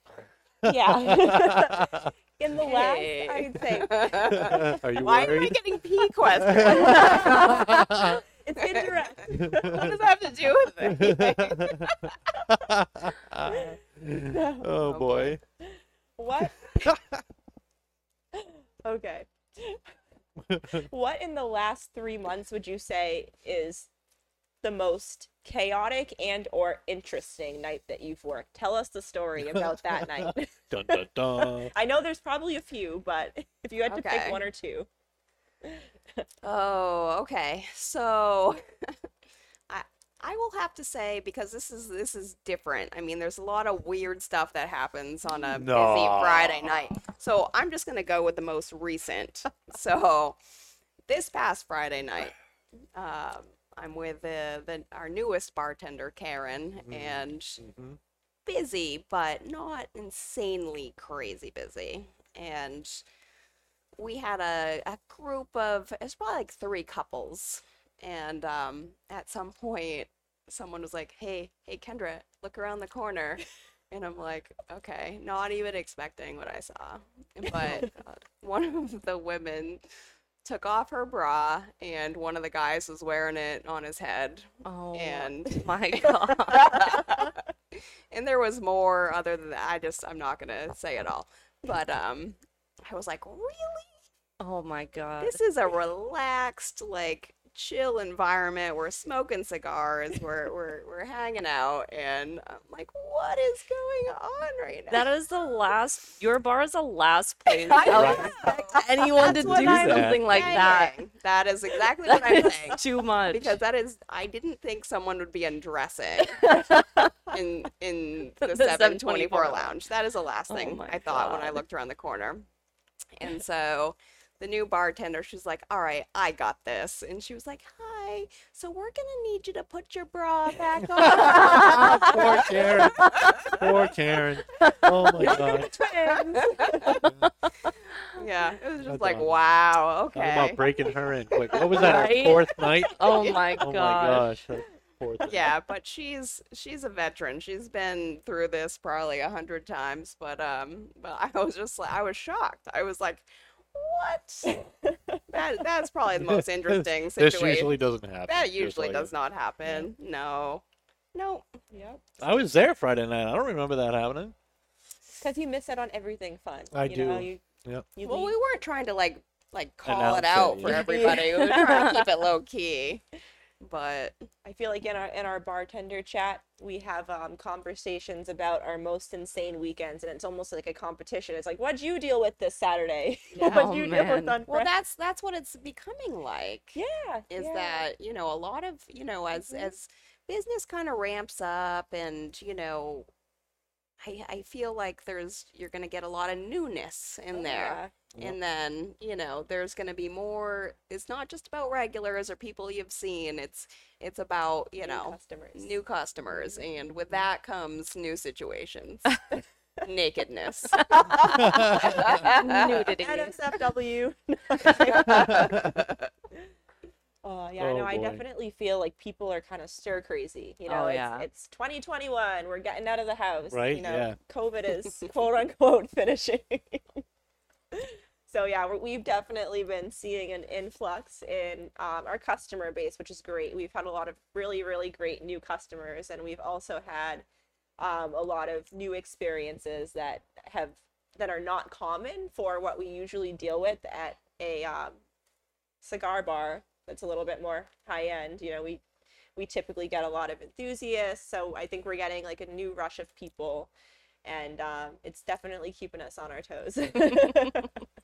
yeah. In the Hey. last, I'd say Are you why am i getting p questions it's indirect. what does that have to do with it oh boy. What? okay. what in the last three months would you say is the most chaotic and or interesting night that you've worked? Tell us the story about that night. Dun dun dun. I know there's probably a few, but if you had to Okay. pick one or two. Oh, okay. So I will have to say because this is this is different. I mean, there's a lot of weird stuff that happens on a busy Friday night. So I'm just gonna go with the most recent. so this past Friday night, um, I'm with the, the our newest bartender Karen, and Mhm. busy, but not insanely crazy busy. And we had a, a group of it's probably like three couples. And um, at some point someone was like, Hey, hey Kendra, look around the corner. And I'm like, okay, not even expecting what I saw. But uh, one of the women took off her bra, and one of the guys was wearing it on his head. Oh And my god. and there was more other than that. I just I'm not gonna say it all. But um I was like, really? Oh my god. This is a relaxed, like chill environment. We're smoking cigars. We're we're we're hanging out, and I'm like, what is going on right now? That is the last. Your bar is the last place I I know. expect anyone to do I'm something like that. That is exactly what I'm saying. Too much. Because that is, I didn't think someone would be undressing in in the, The 724 724 lounge. That is the last Oh thing I thought when I looked around the corner. And so the new bartender, she's like, "All right, I got this," and she was like, "Hi, so we're gonna need you to put your bra back on." Poor Karen. Poor Karen. Oh my god. yeah, it was just That's like, awesome. wow, Talk about okay. breaking her in quick. What was that? Right? fourth night? oh my Oh my gosh. gosh. Fourth yeah but she's she's a veteran she's been through this probably a hundred times but um but i was just like i was shocked i was like what that that's probably the most interesting This situation usually doesn't happen. that usually does not happen no no Yep. I was there Friday night. I don't remember that happening. Because you miss out on everything fun. I you Know? do. You, Yep. you well leave- we weren't trying to like like call Announce it it, out for everybody we were trying to keep it low key but I feel like in our in our bartender chat we have um, conversations about our most insane weekends, and it's almost like a competition. It's like, what'd you deal with this Saturday? Yeah. what'd Oh, you deal with man. on well that's that's what it's becoming like yeah, is yeah. that you know a lot of you know as Mhm. as business kind of ramps up and you know I, I feel like there's you're going to get a lot of newness in Oh, there yeah. And then you know there's going to be more it's not just about regulars or people you've seen it's it's about you New know customers. new customers mm-hmm. and with that comes new situations nakedness Nudity. NSFW. Oh yeah, Oh, no, I definitely feel like people are kind of stir crazy. You know, Oh, it's, yeah. it's 2021. We're getting out of the house. Right, You know, yeah. COVID is quote unquote finishing. So yeah, we've definitely been seeing an influx in um, our customer base, which is great. We've had a lot of really, really great new customers, and we've also had um, a lot of new experiences that have that are not common for what we usually deal with at a um, cigar bar that's a little bit more high end. You know, we we typically get a lot of enthusiasts, so I think we're getting like a new rush of people, and um, it's definitely keeping us on our toes.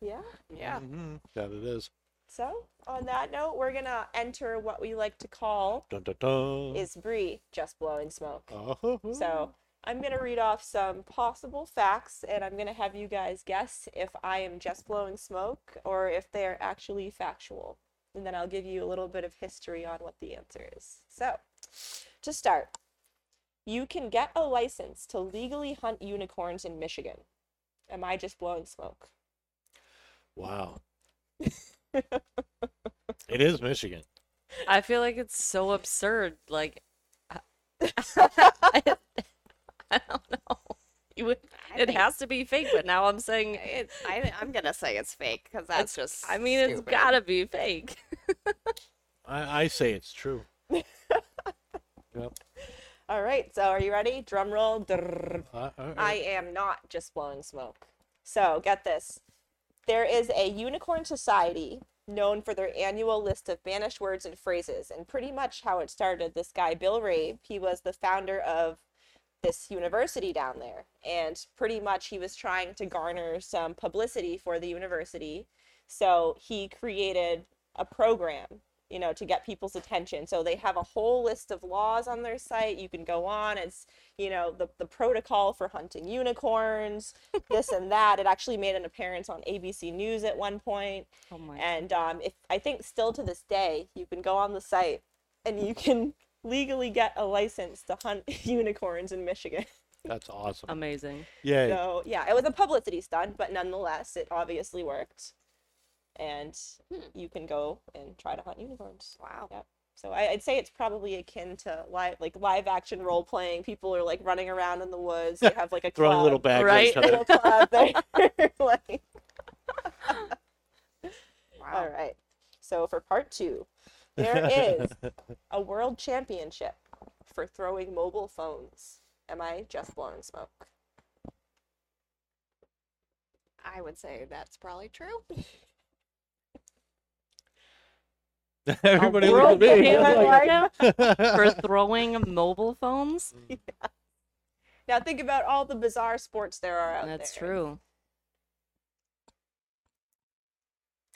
yeah. yeah Mhm, That it is. So on that note, we're gonna enter what we like to call Dun, dun, dun. is Brie just blowing smoke. Oh, So I'm going to read off some possible facts and I'm going to have you guys guess if I am just blowing smoke or if they're actually factual. And then I'll give you a little bit of history on what the answer is. So, to start, you can get a license to legally hunt unicorns in Michigan. Am I just blowing smoke? wow. it is Michigan. I feel like it's so absurd. Like, I, uh, I don't know. You would, it think- has to be fake, but now I'm saying, it, I, i'm gonna say it's fake because that's just I mean, it's gotta be fake. I, I say it's true. yep. All right, so are you ready? Drum roll. Uh, uh, I am not just blowing smoke. So, get this. There is a unicorn society known for their annual list of banished words and phrases. And pretty much how it started, this guy, Bill Rabe, he was the founder of this university down there. And pretty much he was trying to garner some publicity for the university. So, he created a program you know, to get people's attention. So they have a whole list of laws on their site. You can go on. It's, you know, the, the protocol for hunting unicorns, this and that. It actually made an appearance on ABC News at one point. Oh my. And um, if I think still to this day, you can go on the site and you can legally get a license to hunt unicorns in Michigan. that's awesome. Amazing. Yeah. So yeah, it was a publicity stunt, but nonetheless, it obviously worked. And hmm. you can go and try to hunt unicorns. wow Yep. So I, I'd say it's probably akin to live, like live action role playing. People are like running around in the woods. They have like a Throwing club, little bags Right? at each other. little club there. like, wow all right. So for part two, there is a world championship for throwing mobile phones. Am I just blowing smoke? I would say that's probably true. Everybody A look at me. I'm like- championship for throwing mobile phones. Now think about all the bizarre sports there are out That's there. true.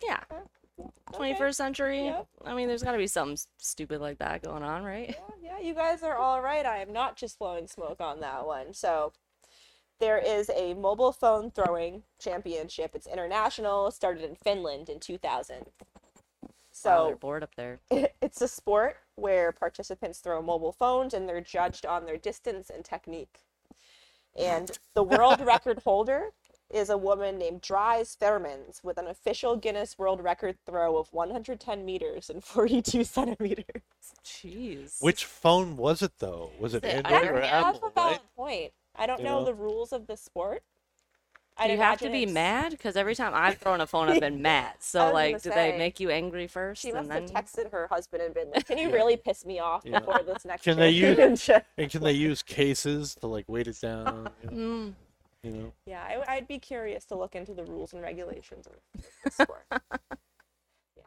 Yeah. Okay. 21st century. Yep. I mean, there's got to be something stupid like that going on, right? Yeah, yeah, you guys are all right. I am not just blowing smoke on that one. So, there is a mobile phone throwing championship. It's international. Started in Finland in 2000. Wow, So oh, they're bored up there. it's a sport where participants throw mobile phones and they're judged on their distance and technique. And the world record holder is a woman named Dries Feremans with an official Guinness World Record throw of 110 meters and 42 centimeters. Jeez. Which phone was it though? Was it Android or iPhone? That's Apple? a valid Right? point. I don't You know know? the rules of the sport. Do I'd you have to be it's- mad? Because every time I've thrown a phone, I've been mad. So, like, do say, they make you angry first? She must and have texted her husband and been like, "Can you really piss me off Yeah. before this next Can they use- And can they use cases to like weight it down? You know? Mm, you know? Yeah, I, I'd be curious to look into the rules and regulations of the sport. yeah.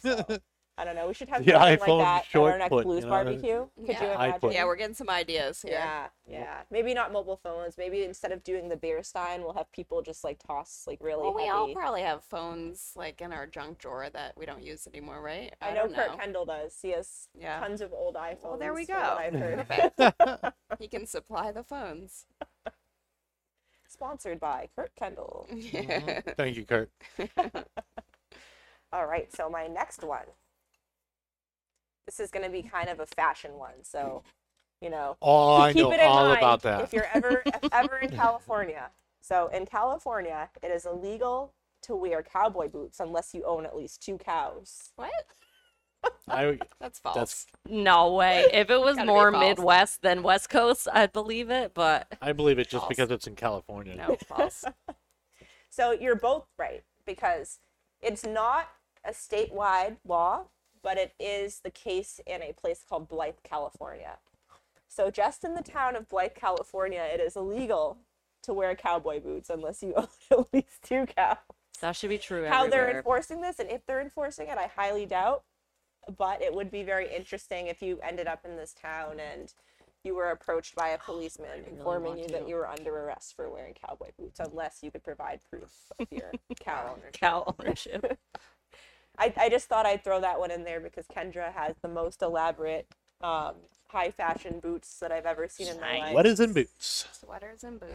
So, I don't know. We should have The something iPhone like that at short our next put, blues you know? barbecue. Could you Yeah. imagine? Yeah, we're getting some ideas here. Yeah, yeah. Maybe not mobile phones. Maybe instead of doing the beer stein, we'll have people just like toss like really Well, we all probably have phones like in our junk drawer that we don't use anymore, right? I know don't Kurt Kendall does. He has Yeah. tons of old iPhones. Well, there we go. I've heard. He can supply the phones. Sponsored by Kurt Kendall. Yeah. Mm-hmm. Thank you, Kurt. All right, so my next one. This is going to be kind of a fashion one, so you know. Oh, I keep know it in all mind about that. If you're ever if ever in California. So in California, it is illegal to wear cowboy boots unless you own at least two cows. What? I, That's false. that's no way. If it was more. Midwest than West Coast, I'd believe it. But I believe it just False. because it's in California. No, false. So you're both right because it's not a statewide law, but it is the case in a place called Blythe, California. So just in the town of Blythe, California, it is illegal to wear cowboy boots unless you own at least two cows. that should be true How they're enforcing this and if they're enforcing it, I highly doubt. But it would be very interesting if you ended up in this town and you were approached by a policeman informing want you that you were under arrest for wearing cowboy boots unless you could provide proof of your cow ownership. Cow ownership. I, I just thought I'd throw that one in there because Kendra has the most elaborate um, high fashion boots that I've ever seen in my life. What is in boots? Sweaters and boots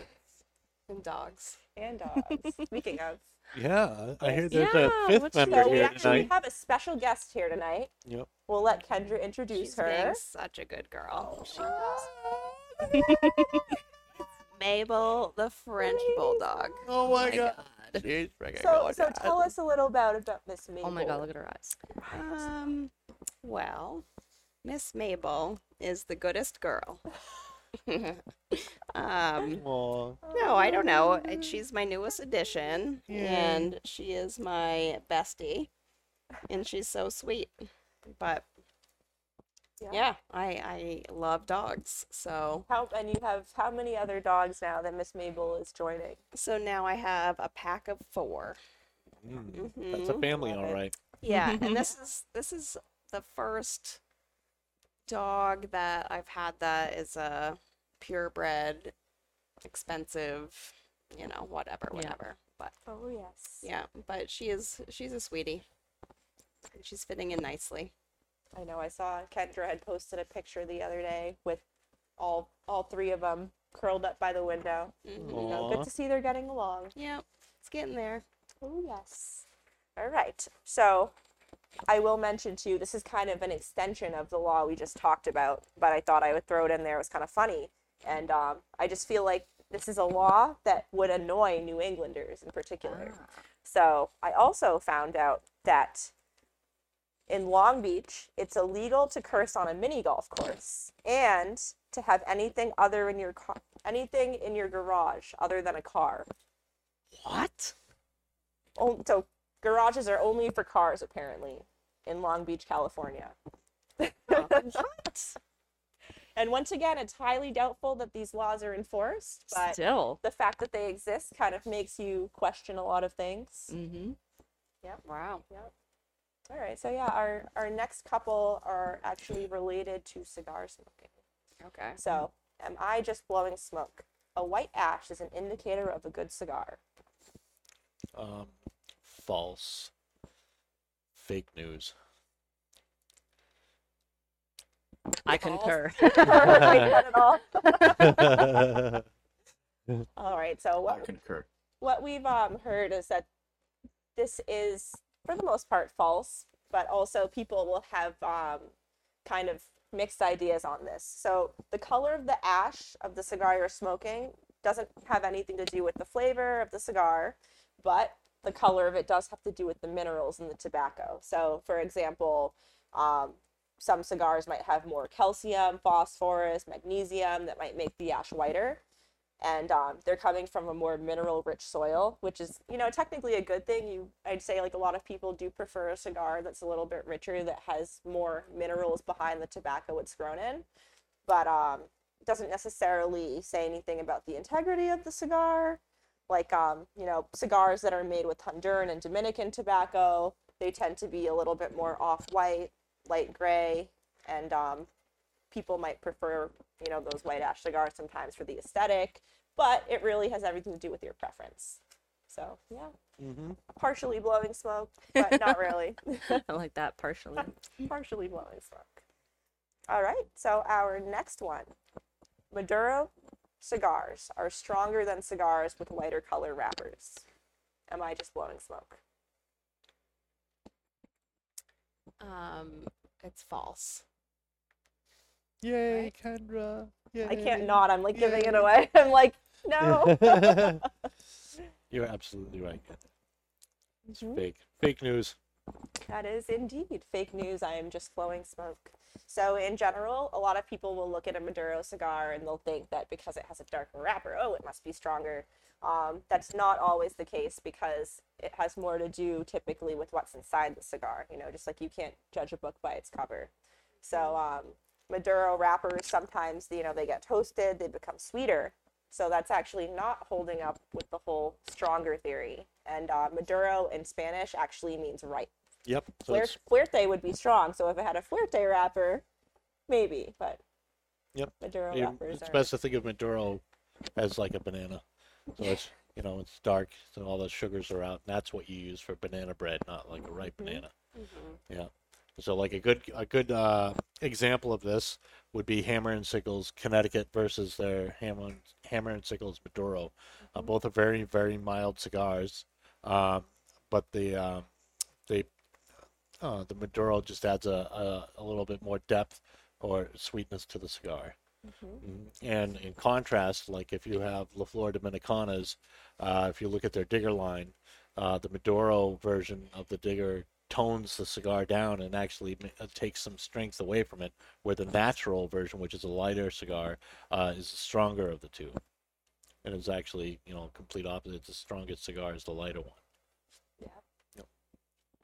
and dogs. And dogs. Speaking of. Yeah, I hear there's Yeah, a fifth member So we here actually tonight. have a special guest here tonight. Yep. We'll let Kendra introduce She's her. being such a good girl. She Mabel, the French bulldog. Oh my god. She's freaking So, gorgeous. so tell us a little about about Miss Mabel. Oh my god, look at her eyes. Um, well, Miss Mabel is the goodest girl. um, Aw. no, I don't know. She's my newest addition, and she is my bestie, and she's so sweet. But Yeah. yeah, I I love dogs. So How and you have how many other dogs now that Miss Mabel is joining? so now I have a pack of four. Mm, That's a Mhm. family, Love all it. right. Yeah, and this is this is the first dog that I've had that is a purebred, expensive, you know, whatever, Yeah. whatever. But Oh yes. yeah, but she is she's a sweetie. And she's fitting in nicely. I know. I saw Kendra had posted a picture the other day with all all three of them curled up by the window. Mhm. You know, good to see they're getting along. Yep, it's getting there. Oh yes. All right. So I will mention too. This is kind of an extension of the law we just talked about, but I thought I would throw it in there. It was kind of funny, and um, I just feel like this is a law that would annoy New Englanders in particular. So I also found out that in Long Beach, it's illegal to curse on a mini golf course and to have anything other in your car, anything in your garage other than a car. What? Oh, so garages are only for cars apparently in Long Beach, California. What? And once again, it's highly doubtful that these laws are enforced, but Still. the fact that they exist kind of makes you question a lot of things. Mm-hmm. Yep. Wow. All right, so yeah, our our next couple are actually related to cigar smoking. Okay. So, am I just blowing smoke? A white ash is an indicator of a good cigar. Um, false. Fake news. I concur. Right, not at all. All right, so what, I concur. what we've um, heard is that this is for the most part false but also people will have um, kind of mixed ideas on this. So the color of the ash of the cigar you're smoking doesn't have anything to do with the flavor of the cigar but the color of it does have to do with the minerals in the tobacco. So for example um, some cigars might have more calcium phosphorus magnesium that might make the ash whiter and um, they're coming from a more mineral rich soil which is you know technically a good thing. You i'd say like a lot of people do prefer a cigar that's a little bit richer that has more minerals behind the tobacco it's grown in. But um, doesn't necessarily say anything about the integrity of the cigar. Like um, you know cigars that are made with honduran and dominican tobacco they tend to be a little bit more off-white light gray and um, people might prefer you know those white ash cigars sometimes for the aesthetic but it really has everything to do with your preference. So yeah. Mm-hmm. partially blowing smoke but not really. I like that partially. partially blowing smoke. All right so our next one. Maduro cigars are stronger than cigars with lighter color wrappers. Am i just blowing smoke? Um, it's false. Yay, Right. Kendra. Yay. i can't not i'm like giving it away i'm like no You're absolutely right. Kendra. It's Mhm. fake. Fake news. That is indeed fake news. I am just blowing smoke. So, in general, a lot of people will look at a Maduro cigar and they'll think that because it has a darker wrapper, oh, it must be stronger. Um, that's not always the case because it has more to do typically with what's inside the cigar. You know, just like you can't judge a book by its cover. So, um, Maduro wrappers sometimes, you know, they get toasted, they become sweeter. So that's actually not holding up with the whole stronger theory. And uh, Maduro in Spanish actually means ripe. Yep. So Fuer- fuerte would be strong. So if it had a fuerte wrapper, maybe. But Yep. Maduro you- wrappers it's are. best to think of Maduro as like a banana. So it's you know it's dark, so all the sugars are out. And that's what you use for banana bread, not like a ripe banana. Yeah. So like a good a good uh, example of this would be Hammer and Sickles Connecticut versus their Hammer and, Hammer and Sickles Maduro. Uh, both are very very mild cigars, um, but the um they uh, the Maduro just adds a, a a little bit more depth or sweetness to the cigar. Mhm. And in contrast, like if you have La Flor Dominicanas, uh, if you look at their digger line, uh, the Maduro version of the digger tones the cigar down and actually uh, takes some strength away from it, where the natural version, which is a lighter cigar, uh, is the stronger of the two. And it's actually, you know, complete opposite. The strongest cigar is the lighter one. Yeah.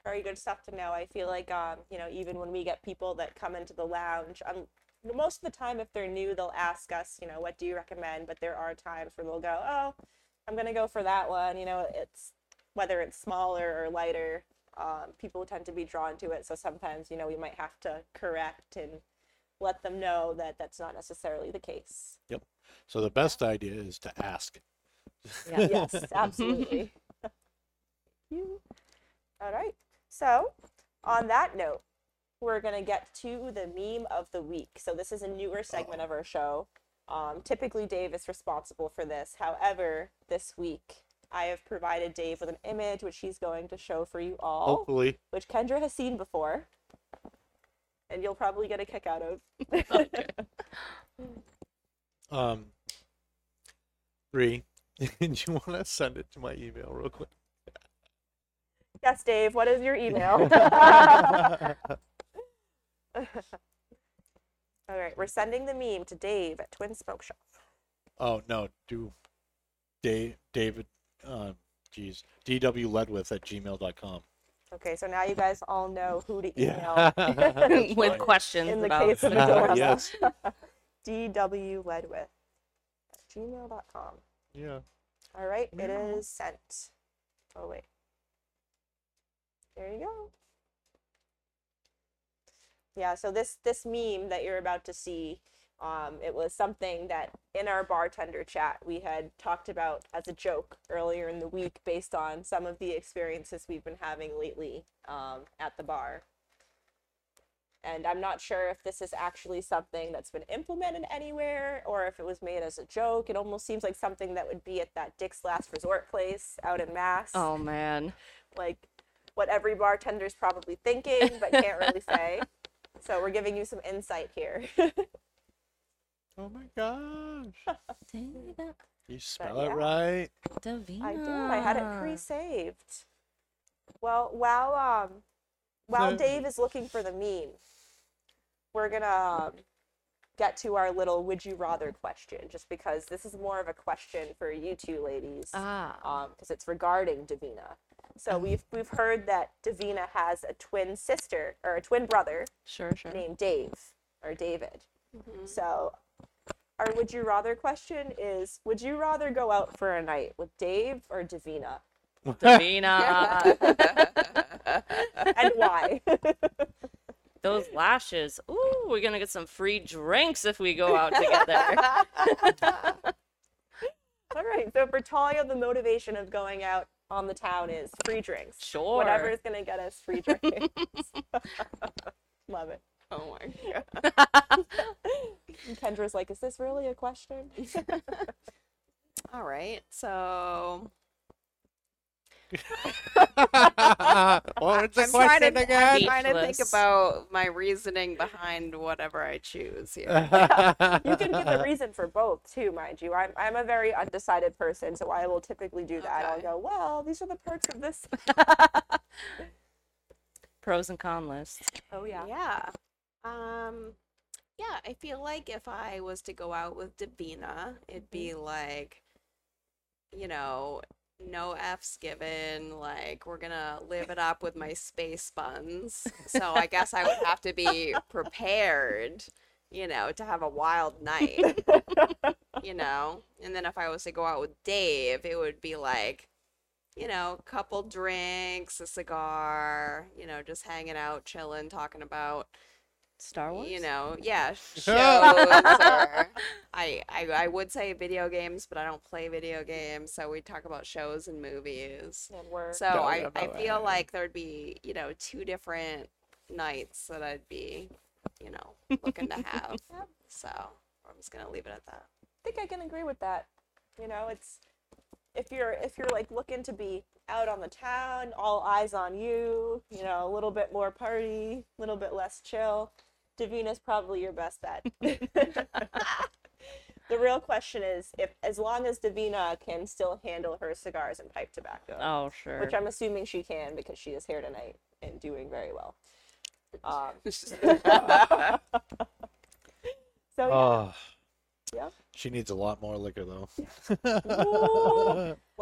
Very good stuff to know. I feel like, um, you know, even when we get people that come into the lounge, um, most of the time, if they're new, they'll ask us, you know, what do you recommend? But there are times where they'll go, oh, I'm going to go for that one. You know, it's whether it's smaller or lighter, um, people tend to be drawn to it. So sometimes, you know, we might have to correct and let them know that that's not necessarily the case. Yep. So the best idea is to ask. yes, absolutely. You. All right. So, on that note, we're going to get to the meme of the week. So, this is a newer segment of our show. Um, typically, Dave is responsible for this. However, this week, I have provided Dave with an image which he's going to show for you all, Hopefully, which Kendra has seen before. And you'll probably get a kick out of. um, three. do you want to send it to my email real quick? yes, Dave, what is your email? All right, we're sending the meme to Dave at Twin Smoke Shop. Oh no, do Dave David uh geez. DW Ledwith at gmail.com. Okay, so now you guys all know who to email Yeah. With fine. questions in the about case of a dilemma. yes. DW Ledwith at gmail.com. Yeah. All right, it is sent. Oh, wait. There you go. yeah. So this this meme that you're about to see, um, it was something that in our bartender chat we had talked about as a joke earlier in the week, based on some of the experiences we've been having lately um, at the bar. And I'm not sure if this is actually something that's been implemented anywhere or if it was made as a joke. It almost seems like something that would be at that Dick's Last Resort place out in Mass Oh man. like what every bartender's probably thinking but can't really say. So we're giving you some insight here. Oh my gosh. You spell yeah. it right. Davina. I did. I had it pre-saved. Well, while um while So- Dave is looking for the meme, we're gonna um, get to our little "Would you rather" question, just because this is more of a question for you two ladies, Ah. um, because it's regarding Davina. So we've we've heard that Davina has a twin sister or a twin brother Sure, sure. named Dave or David. So, our would you rather question is Would you rather go out for a night with Dave or Davina? Davina. And why? Those lashes. Ooh, we're gonna get some free drinks if we go out together. All right. So, for Talia, the motivation of going out on the town is free drinks. Sure. Whatever is going to get us free drinks. Love it. Oh my god. And Kendra's like, Is this really a question? All right. So What's the I'm trying to, question I'm again? trying to think Speechless. about my reasoning behind whatever I choose here. You can give the reason for both too, mind you. I'm I'm a very undecided person, so I will typically do that. I'll Okay. go, well, these are the perks of this. Pros and con list. Oh yeah. Yeah. Um yeah, I feel like if I was to go out with Davina, it'd be mm-hmm. like you know, no F's given, like we're gonna live it up with my space buns. So I guess I would have to be prepared, you know, to have a wild night. you know? And then if I was to go out with Dave, it would be like you know, couple drinks, a cigar, you know, just hanging out, chilling, talking about, Star Wars. you know, yeah, shows. or I, I, I would say video games, but I don't play video games, so we talk about shows and movies. And we're So No, I, no, I feel like there'd be, you know, two different nights that I'd be, you know, looking to have. So I'm just gonna leave it at that. I think I can agree with that. You know, it's if you're if you're like looking to be out on the town, all eyes on you, you know, a little bit more party, a little bit less chill, Davina's probably your best bet. the real question is if as long as Davina can still handle her cigars and pipe tobacco. Oh, sure. Which I'm assuming she can because she is here tonight and doing very well. Um, so yeah, Oh, yeah. she needs a lot more liquor though.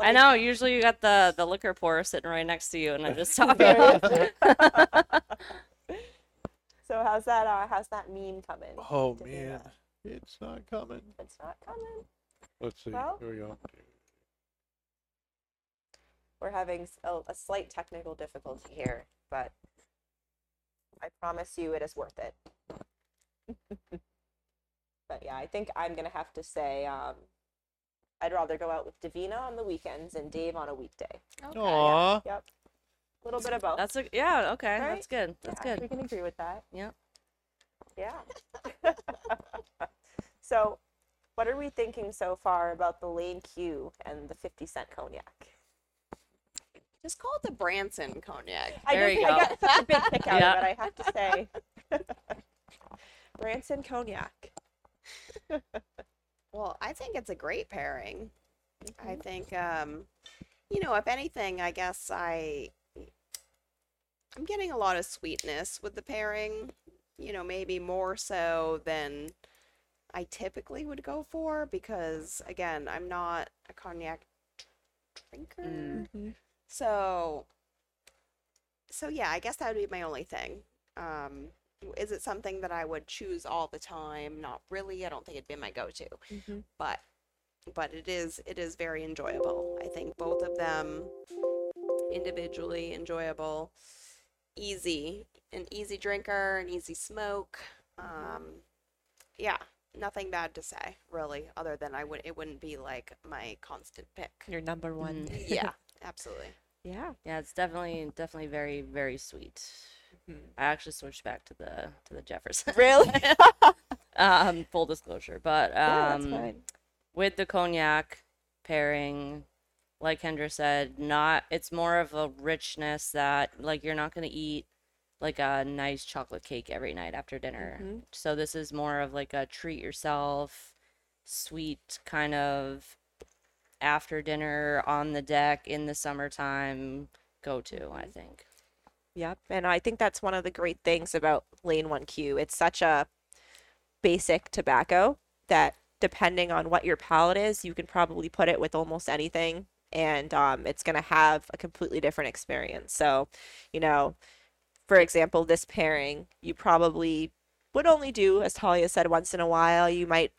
I know. Usually you got the the liquor pourer sitting right next to you, and I'm just talking. Very- so how's that? Uh, how's that meme coming? Oh Davina? man, it's not coming. it's not coming. Let's see. Well- Here we go. We're having a slight technical difficulty here, but I promise you, it is worth it. but yeah, I think I'm gonna have to say um, I'd rather go out with Davina on the weekends and Dave on a weekday. Aw. Yep, a little bit of both. That's a yeah. Okay, Right? that's good. That's yeah, good. We can agree with that. Yeah. Yeah. so, what are we thinking so far about the Lane Q and the 50 Cent cognac? Just call it the Branson cognac. I There just you I got such a big kick out Yeah. of it, I have to say. Branson cognac. Well, I think it's a great pairing. I think, um, you know, if anything, I guess I, I'm getting a lot of sweetness with the pairing. You know, maybe more so than I typically would go for because, again, I'm not a cognac drinker. Mm-hmm. Mm-hmm. So, so yeah, I guess that would be my only thing. Um, is it something that I would choose all the time? Not really. I don't think it'd be my go-to. Mm-hmm. But, but it is it is very enjoyable. I think both of them individually enjoyable. Easy, an easy drinker, an easy smoke. Um, yeah, nothing bad to say really, other than I would it wouldn't be like my constant pick. Your number one. Mm. yeah, absolutely. Yeah. Yeah, it's definitely definitely very very sweet. I actually switched back to the to the Jefferson. Really? um, full disclosure, but yeah, that's um, fine. with the cognac pairing, like Kendra said, not it's more of a richness that like you're not gonna eat like a nice chocolate cake every night after dinner. Mhm. So this is more of like a treat yourself, sweet kind of after dinner on the deck in the summertime go to, I think. Yep. And I think that's one of the great things about Lane 1Q. It's such a basic tobacco that depending on what your palate is, you can probably put it with almost anything and um, it's going to have a completely different experience. So, you know, for example, this pairing, you probably would only do, as Talia said, once in a while. You might,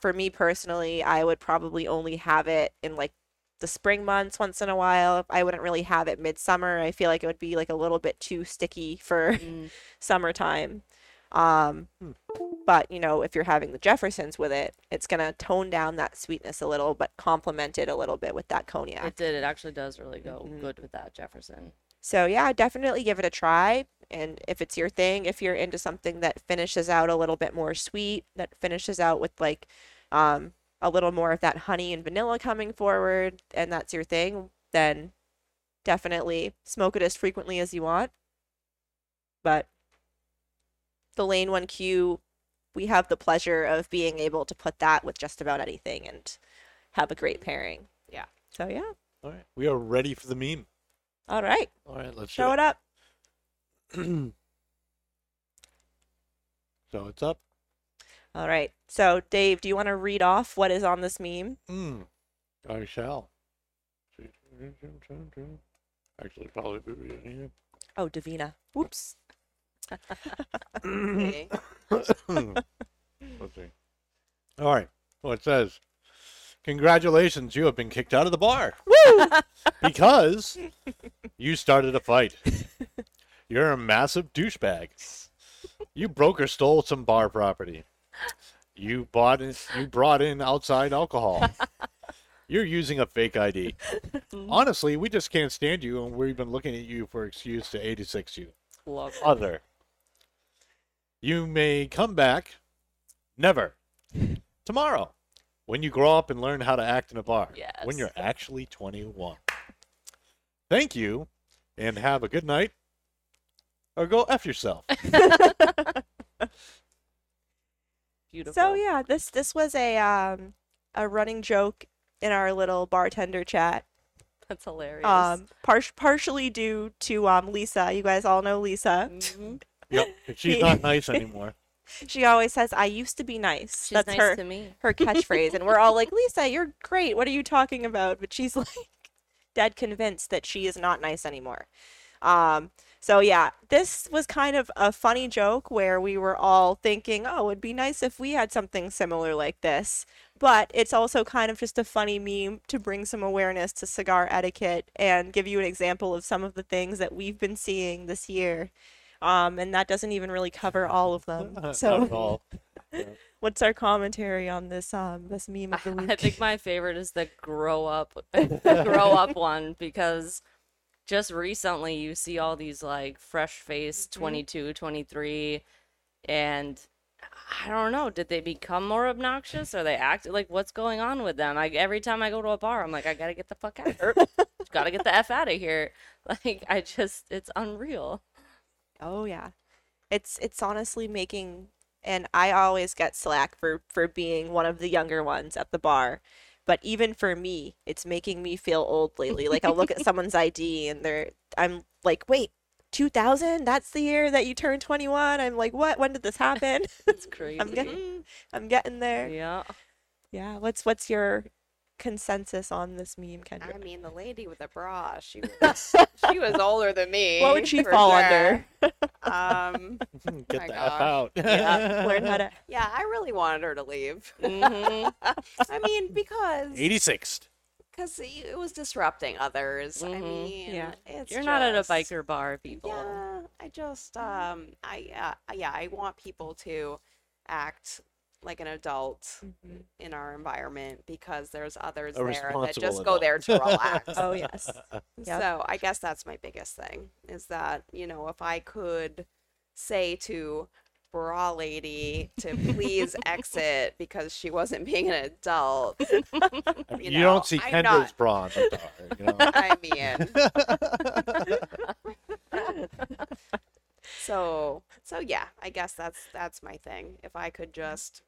for me personally, I would probably only have it in like the spring months once in a while. I wouldn't really have it midsummer. I feel like it would be like a little bit too sticky for Mm. summertime. Um, but you know, if you're having the Jeffersons with it, it's gonna tone down that sweetness a little, but complement it a little bit with that cognac. It did. It actually does really go Mhm. good with that Jefferson. So yeah, definitely give it a try. And if it's your thing, if you're into something that finishes out a little bit more sweet, that finishes out with like um, a little more of that honey and vanilla coming forward, and that's your thing, then definitely smoke it as frequently as you want. But the Lane 1Q, we have the pleasure of being able to put that with just about anything and have a great pairing. Yeah. So yeah. All right, we are ready for the meme. All right. All right, let's Show do it up. So it's up. All right. So, Dave, do you want to read off what is on this meme? Mm, I shall. Actually, probably be reading it. Oh, Davina. Whoops. Okay. Let's see. All right. Well, it says, "Congratulations, you have been kicked out of the bar Woo! because you started a fight. You're a massive douchebag. You broke or stole some bar property. You bought in, you brought in outside alcohol. You're using a fake ID. Honestly, we just can't stand you, and we've been looking at you for excuse to 86 you." Love other. You may come back. Never. Tomorrow. When you grow up and learn how to act in a bar. When you're actually 21. Thank you and have a good night. Or go F yourself. beautiful. So yeah, this this was a um a running joke in our little bartender chat. That's hilarious. Um, par- partially due to um Lisa. You guys all know Lisa. Mhm. Yep. She's not nice anymore. She always says, "I used to be nice." She's That's nice her to me. her catchphrase, and we're all like, "Lisa, you're great. What are you talking about?" But she's like dead convinced that she is not nice anymore. Um, so yeah, this was kind of a funny joke where we were all thinking, "Oh, it'd be nice if we had something similar like this." But it's also kind of just a funny meme to bring some awareness to cigar etiquette and give you an example of some of the things that we've been seeing this year. Um, and that doesn't even really cover all of them. So, all. what's our commentary on this um this meme of the week? I think my favorite is the grow up grow up one because just recently you see all these like fresh face Mm-hmm. 22, 23 and I don't know, did they become more obnoxious or they act like what's going on with them? Like every time I go to a bar, I'm like I got to get the fuck out. Or, got to get the f out of here. Like I just it's unreal. Oh yeah. It's it's honestly making and I always get slack for for being one of the younger ones at the bar. But even for me, it's making me feel old lately. Like I'll look at someone's ID and they're I'm like, "Wait, 2000? That's the year that you turned 21?" I'm like, "What? When did this happen?" It's crazy. I'm getting I'm getting there. yeah. Yeah. What's what's your consensus on this meme, Kendra? I mean, the lady with the bra, she was she was older than me. What would she fall sure. under? Um, Get my the gosh. F out. Yeah, learn how to yeah, I really wanted her to leave. Mhm. I mean, because 86th. because it was disrupting others. I Mhm. mean, Yeah. it's You're not at a just- biker bar, people. Yeah, I just um, I uh, yeah, I want people to act like an adult mm-hmm. in our environment because there's others A there that responsible just go there to relax. Oh yes. Yep. So I guess that's my biggest thing is that, you know, if I could say to bra lady to please exit because she wasn't being an adult, I mean, You you, know, don't see I'm Kendra's not- bra the bar, you know. I mean. so so yeah, I guess that's that's my thing. If I could just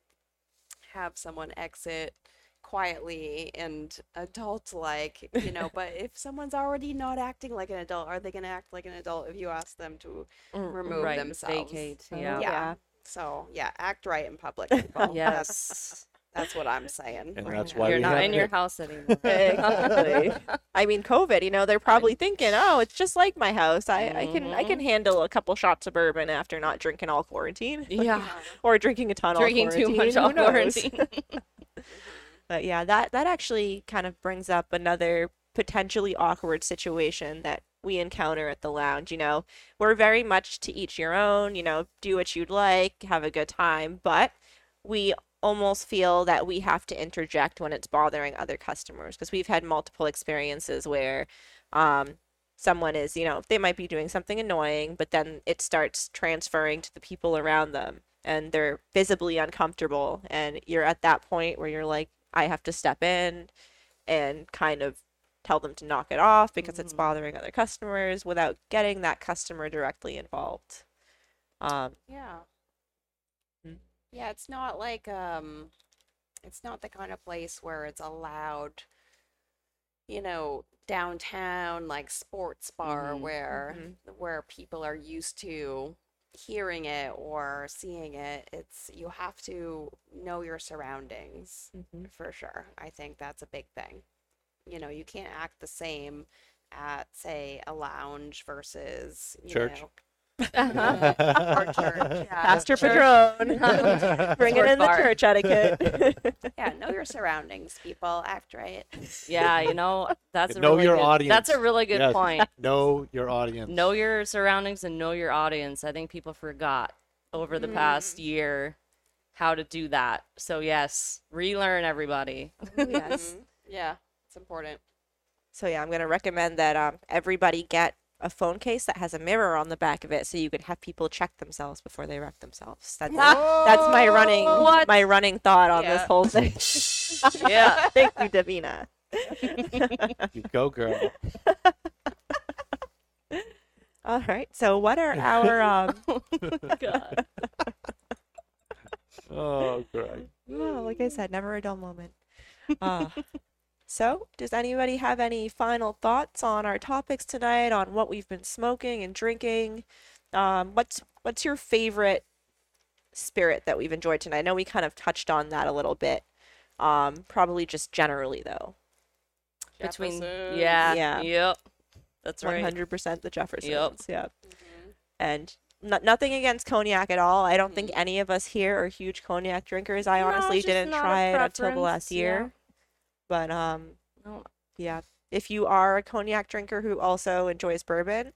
have someone exit quietly and adult like, you know, but if someone's already not acting like an adult, are they going to act like an adult if you ask them to Mm, remove right, themselves? Vacate. Oh, Yeah. yeah. So, yeah, act right in public. That's Yes. That's what I'm saying. And that's why You're not in your house anymore. exactly. I mean, COVID. You know, they're probably thinking, "Oh, it's just like my house. I, I can I can mm-hmm. handle a couple shots of bourbon after not drinking all quarantine, yeah. or drinking a ton Drinking all too much Who all quarantine. Mm-hmm. But yeah, that that actually kind of brings up another potentially awkward situation that we encounter at the lounge. You know, we're very much to each your own. You know, do what you'd like, have a good time, but we almost feel that we have to interject when it's bothering other customers because we've had multiple experiences where um, someone is, you know, they might be doing something annoying, but then it starts transferring to the people around them and they're visibly uncomfortable. And you're at that point where you're like, I have to step in and kind of tell them to knock it off because it's Mhm. bothering other customers without getting that customer directly involved. Um, Yeah. Yeah, it's not like um it's not the kind of place where it's allowed you know, downtown like sports bar Mhm. where where people are used to hearing it or seeing it. It's you have to know your surroundings mhm. for sure. I think that's a big thing. You know, you can't act the same at say a lounge versus you Church. know Uh-huh. or church. Yeah. Pastor Church. Padron, Bring it in the church etiquette. Yeah, know your surroundings, people. Act right. yeah, you know, that's a Know really your good, That's a really good Yes. point. know your audience. Know your surroundings and know your audience. I think people forgot over the past year how to do that. So yes, relearn everybody. yes. Mhm. Yeah, it's important. So yeah, I'm gonna recommend that um, everybody get a phone case that has a mirror on the back of it, so you can have people check themselves before they wreck themselves. That's that's my running What? my running thought on this whole thing. Yeah. Thank you, Davina. You go, girl. All right. So what are our um? God. Oh, Greg. well, like I said, never a dull moment. Uh, so, does anybody have any final thoughts on our topics tonight? On what we've been smoking and drinking? Um, what's what's your favorite spirit that we've enjoyed tonight? I know we kind of touched on that a little bit. Um, probably just generally though. Between yeah, Yeah. yep. That's One right. hundred percent the Jeffersons. Yep, Yeah. Mhm. And no, nothing against cognac at all. I don't think any of us here are huge cognac drinkers. I No, honestly didn't try it until the preference, last yeah. Year. But um, No, yeah, if you are a cognac drinker who also enjoys bourbon,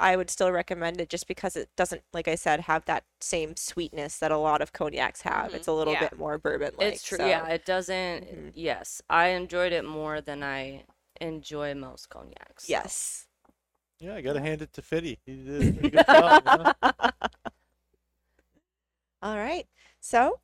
I would still recommend it just because it doesn't, like I said, have that same sweetness that a lot of cognacs have. It's a little Yeah. bit more bourbon-like. it's true. so- Yeah, it doesn't. Mhm. Yes, I enjoyed it more than I enjoy most cognacs. so. Yes. Yeah, I gotta hand it to Fitty. He did a pretty good job. you know? All right. So,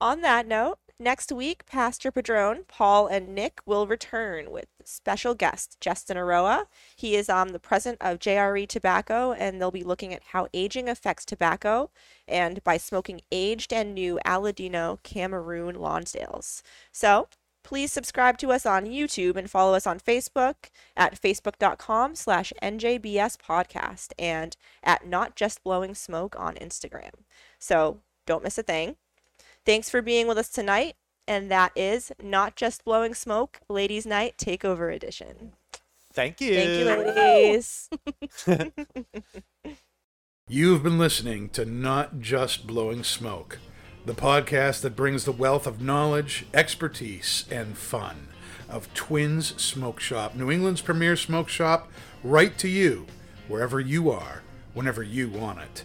on that note, next week, Pastor Padron, Paul, and Nick will return with special guest Justo Eiroa. He is um, the president of JRE Tobacco, and they'll be looking at how aging affects tobacco and by smoking aged and new Aladino Cameroon Lonsdales. So, please subscribe to us on YouTube and follow us on Facebook at facebook.com slash njbs podcast and at not just blowing smoke on Instagram. So don't miss a thing. Thanks for being with us tonight. And that is Not Just Blowing Smoke, Ladies Night Takeover Edition. Thank you. Thank you, ladies. You've been listening to Not Just Blowing Smoke, the podcast that brings the wealth of knowledge, expertise, and fun of Twins Smoke Shop, New England's premier smoke shop, right to you, wherever you are, whenever you want it.